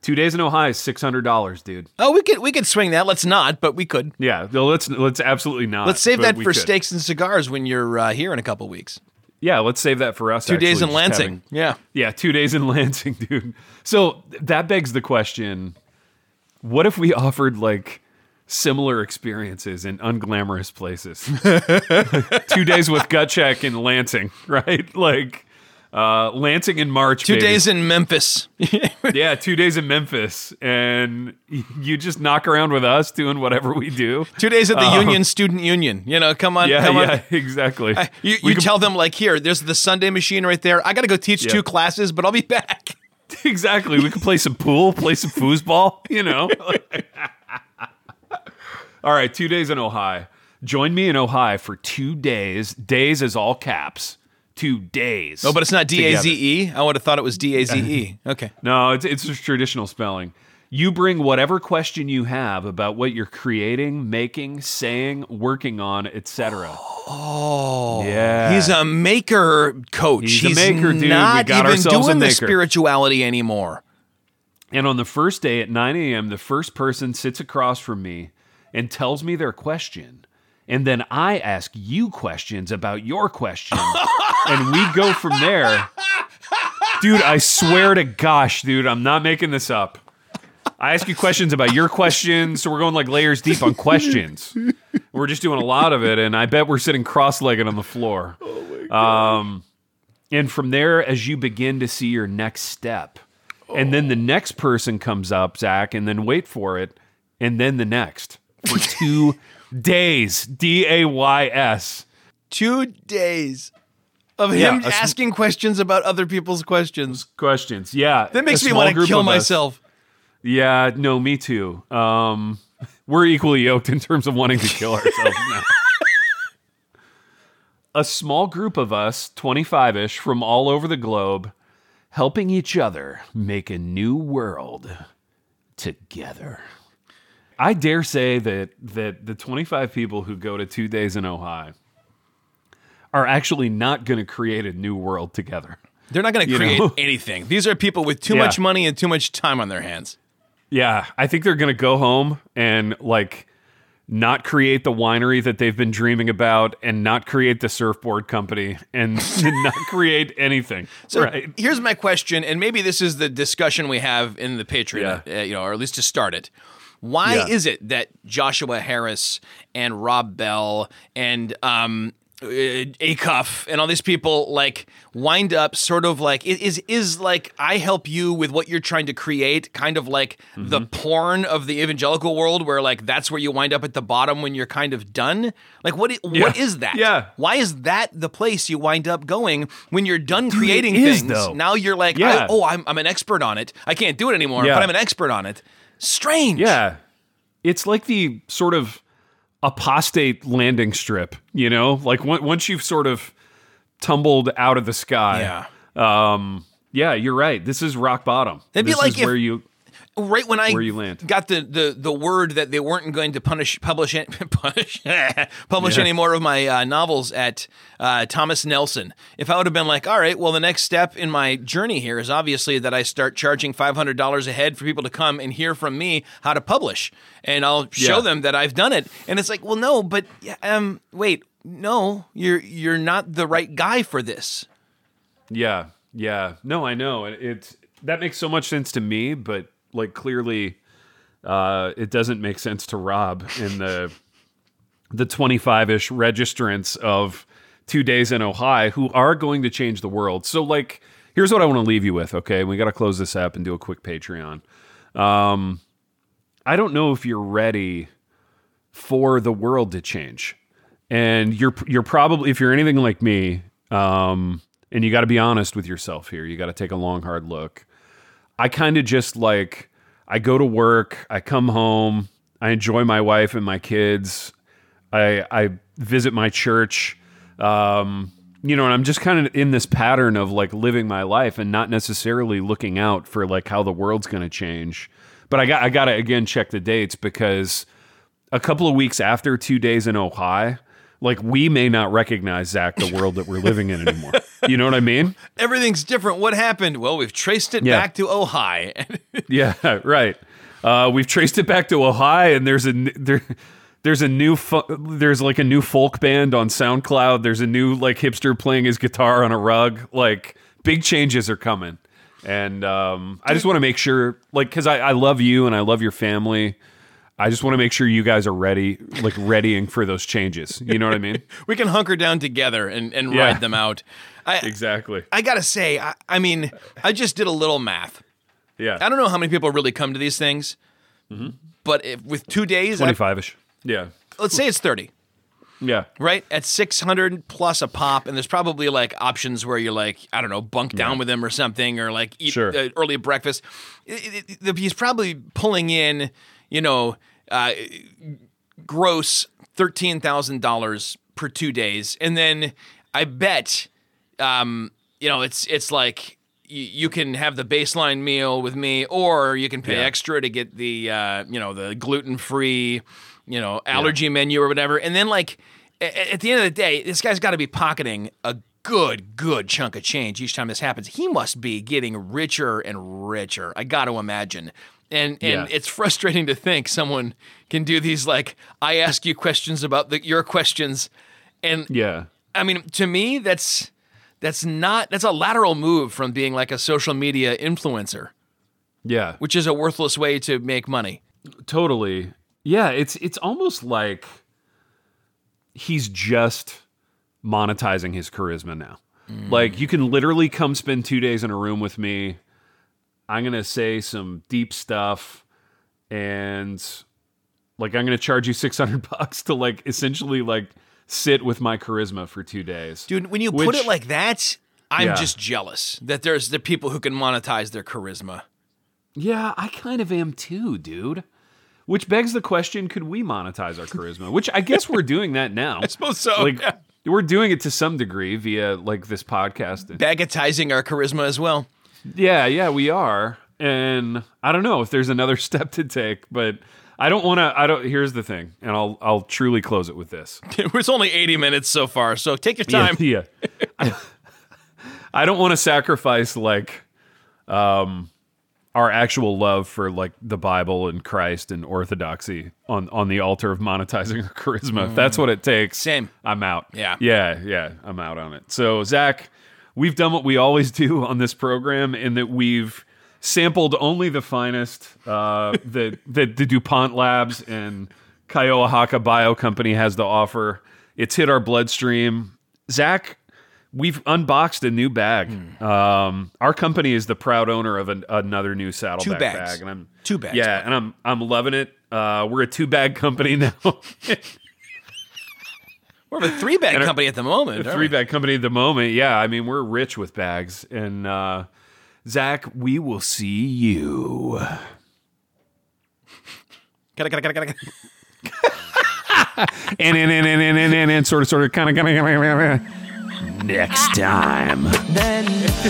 two days in Ohio? is Six hundred dollars, dude. Oh, we could we could swing that. Let's not, but we could. Yeah, no, let's let's absolutely not. Let's save that for could. steaks and cigars when you're uh, here in a couple weeks. Yeah, let's save that for us. Two days in Lansing. having- Yeah. yeah, two days in [LAUGHS] Lansing, dude. So that begs the question: What if we offered like similar experiences in unglamorous places? [LAUGHS] two days with gut check in Lansing, [LAUGHS] right? Like uh, Lansing in March. Two baby. days in Memphis. [LAUGHS] Yeah, two days in Memphis, and you just knock around with us doing whatever we do. Two days at the Union Student Union. You know, come on. Yeah, on. yeah, [LAUGHS] exactly. You, you could- tell them like here, there's the Sunday machine right there. I got to go teach Yeah. two classes, but I'll be back. [LAUGHS] exactly. We could play some pool, play some foosball. You know. all right, two days in Ohio. Join me in Ohio for two days. Days is all caps. Two days. Oh, but it's not D A together. Z E. I would have thought it was D A Z E. [LAUGHS] Okay. No, it's it's just traditional spelling. You bring whatever question you have about what you're creating, making, saying, working on, etc. Oh, Yeah. He's a maker coach. He's a maker, dude. We not got even ourselves a doing the spirituality anymore. And on the first day at 9 a.m., the first person sits across from me and tells me their question. And then I ask you questions about your question. [LAUGHS] and we go from there. Dude, I swear to gosh, dude, I'm not making this up. I ask you questions about your questions. So we're going like layers deep on questions. We're just doing a lot of it. And I bet we're sitting cross legged on the floor. Um, and from there, as you begin to see your next step, and then the next person comes up, Zach, and then wait for it, and then the next for two [LAUGHS] days. D A Y S. Two days of Yeah, him a sm- asking questions about other people's questions. Questions. Yeah. That makes me want to kill myself. Yeah, no, me too. Um, [LAUGHS] we're equally yoked in terms of wanting to kill ourselves now. A small group of us, 25 ish, from all over the globe, helping each other make a new world together. I dare say that, that the 25 people who go to two days in Ohio are actually not going to create a new world together. They're not going to create know? [LAUGHS] anything. These are people with too Yeah. much money and too much time on their hands. Yeah, I think they're going to go home and like not create the winery that they've been dreaming about and not create the surfboard company and [LAUGHS] not create anything. So right. here's my question, and maybe this is the discussion we have in the Patreon, uh, you know, or at least to start it. Why Yeah. is it that Joshua Harris and Rob Bell and um, uh, Acuff and all these people like wind up sort of like is is like I help you with what you're trying to create, kind of like the Mm-hmm. porn of the evangelical world, where like that's where you wind up at the bottom when you're kind of done. Like what? Yeah. What is that? Yeah. Why is that the place you wind up going when you're done Dude, creating is, things? though. Now you're like, Yeah. I- oh, I'm, I'm an expert on it. I can't do it anymore, Yeah. but I'm an expert on it. Strange. Yeah. It's like the sort of apostate landing strip, you know? Like on- once you've sort of tumbled out of the sky. Yeah. Um yeah, you're right. This is rock bottom. It'd be this like is if- where you right when I Where you land. got the, the, the word that they weren't going to punish publish [LAUGHS] punish publish Yeah. any more of my uh, novels at uh, Thomas Nelson. If I would have been like, all right, well, the next step in my journey here is obviously that I start charging five hundred dollars a head for people to come and hear from me how to publish, and I'll show Yeah. them that I've done it. And it's like, well, no, but um, wait, no, you're you're not the right guy for this. Yeah, yeah. No, I know. It, it that makes so much sense to me, but like clearly, uh, it doesn't make sense to Rob in the the twenty five ish registrants of two days in Ohio who are going to change the world. So, like, here's what I want to leave you with. Okay, we got to close this up and do a quick Patreon. Um, I don't know if you're ready for the world to change. And you're you're probably if you're anything like me, um, and you got to be honest with yourself here. You got to take a long hard look. I kind of just like I go to work, I come home, I enjoy my wife and my kids. I I visit my church. Um, you know, and I'm just kind of in this pattern of like living my life and not necessarily looking out for like how the world's going to change. But I got I got to again check the dates because a couple of weeks after two days in Ohio, like we may not recognize Zach the world that we're living in anymore. You know what I mean? [LAUGHS] Everything's different. What happened? Well, we've traced it Yeah. back to Ohio. [LAUGHS] Yeah, right. Uh, we've traced it back to Ohio, and there's a there, there's a new fo- there's like a new folk band on SoundCloud. There's a new like hipster playing his guitar on a rug. Like big changes are coming, and um, I just want to make sure, like, because I, I love you and I love your family. I just want to make sure you guys are ready, like readying for those changes. You know what I mean? [LAUGHS] we can hunker down together and, and Yeah. ride them out. I, exactly. I gotta say, I, I mean, I just did a little math. Yeah. I don't know how many people really come to these things, Mm-hmm. but if, with two days, Twenty five ish. Yeah. let's say it's 30, Yeah. right? At 600 plus a pop, and there's probably like options where you're like, I don't know, bunk down with him or something, or like eat Sure. early breakfast. It- it- it- he's probably pulling in, you know, uh, gross $13,000 per two days. And then I bet, um, you know, it's, it's like, you, you can have the baseline meal with me, or you can pay Yeah. extra to get the, uh, you know, the gluten free, you know, allergy menu or whatever. And then, like, a- at the end of the day, this guy's got to be pocketing a good, good chunk of change each time this happens. He must be getting richer and richer. I got to imagine. And and Yeah. it's frustrating to think someone can do these like I ask you questions about the, your questions, and Yeah. I mean to me that's that's not that's a lateral move from being like a social media influencer, Yeah. which is a worthless way to make money. Totally. Yeah, it's it's almost like he's just monetizing his charisma now. Mm. Like you can literally come spend 2 days in a room with me. I'm going to say some deep stuff and like I'm going to charge you 600 [LAUGHS] bucks to like essentially like sit with my charisma for 2 days. Dude, when you put it like that, I'm Yeah. just jealous that there's the people who can monetize their charisma. Yeah, I kind of am too, dude. Which begs the question: Could we monetize our charisma? [LAUGHS] Which I guess we're doing that now. I suppose so, Like yeah. we're doing it to some degree via like this podcast. And- Bagatizing our charisma as well. Yeah, yeah, we are. And I don't know if there's another [LAUGHS] step to take, but I don't want to. I don't. Here's the thing, and I'll I'll truly close it with this. [LAUGHS] It was only 80 minutes so far, so take your time. Yeah. [LAUGHS] yeah. I, I don't want to sacrifice like um our actual love for like the Bible and Christ and orthodoxy on on the altar of monetizing our charisma. If that's what it takes, Same. I'm out. Yeah. Yeah, yeah, I'm out on it. So Zach, we've done what we always do on this program in that we've sampled only the finest uh, [LAUGHS] that that the DuPont Labs and Kyowa Bio Company has to offer. It's hit our bloodstream. Zach, we've unboxed a new bag. Hmm. Um, our company is the proud owner of an, another new saddleback Two bags. bag, and I'm Two bags, Yeah, and I'm I'm loving it. Uh, we're a two bag company [LAUGHS] now. We're a three bag company at the moment. A three bag company at the moment. Yeah, I mean we're rich with bags. And uh, Zach, we will see you. [LAUGHS] And, and, and, and, and, and, and, and, sort of, sort of, kind of, kind of, kind of. Next time. Then, [LAUGHS]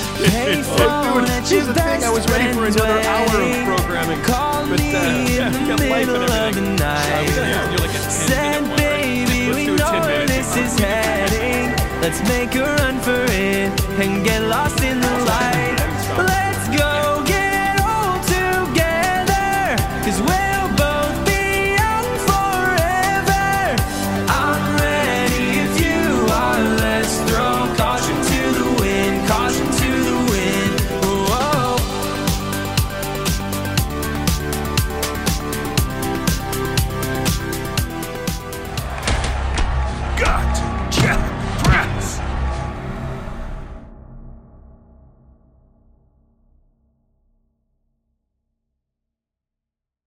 the thing. I was ready for another hour of programming, but uh, yeah. So yeah, you're like a 10 one is heading. Let's make a run for it and get lost in the light. Let's go.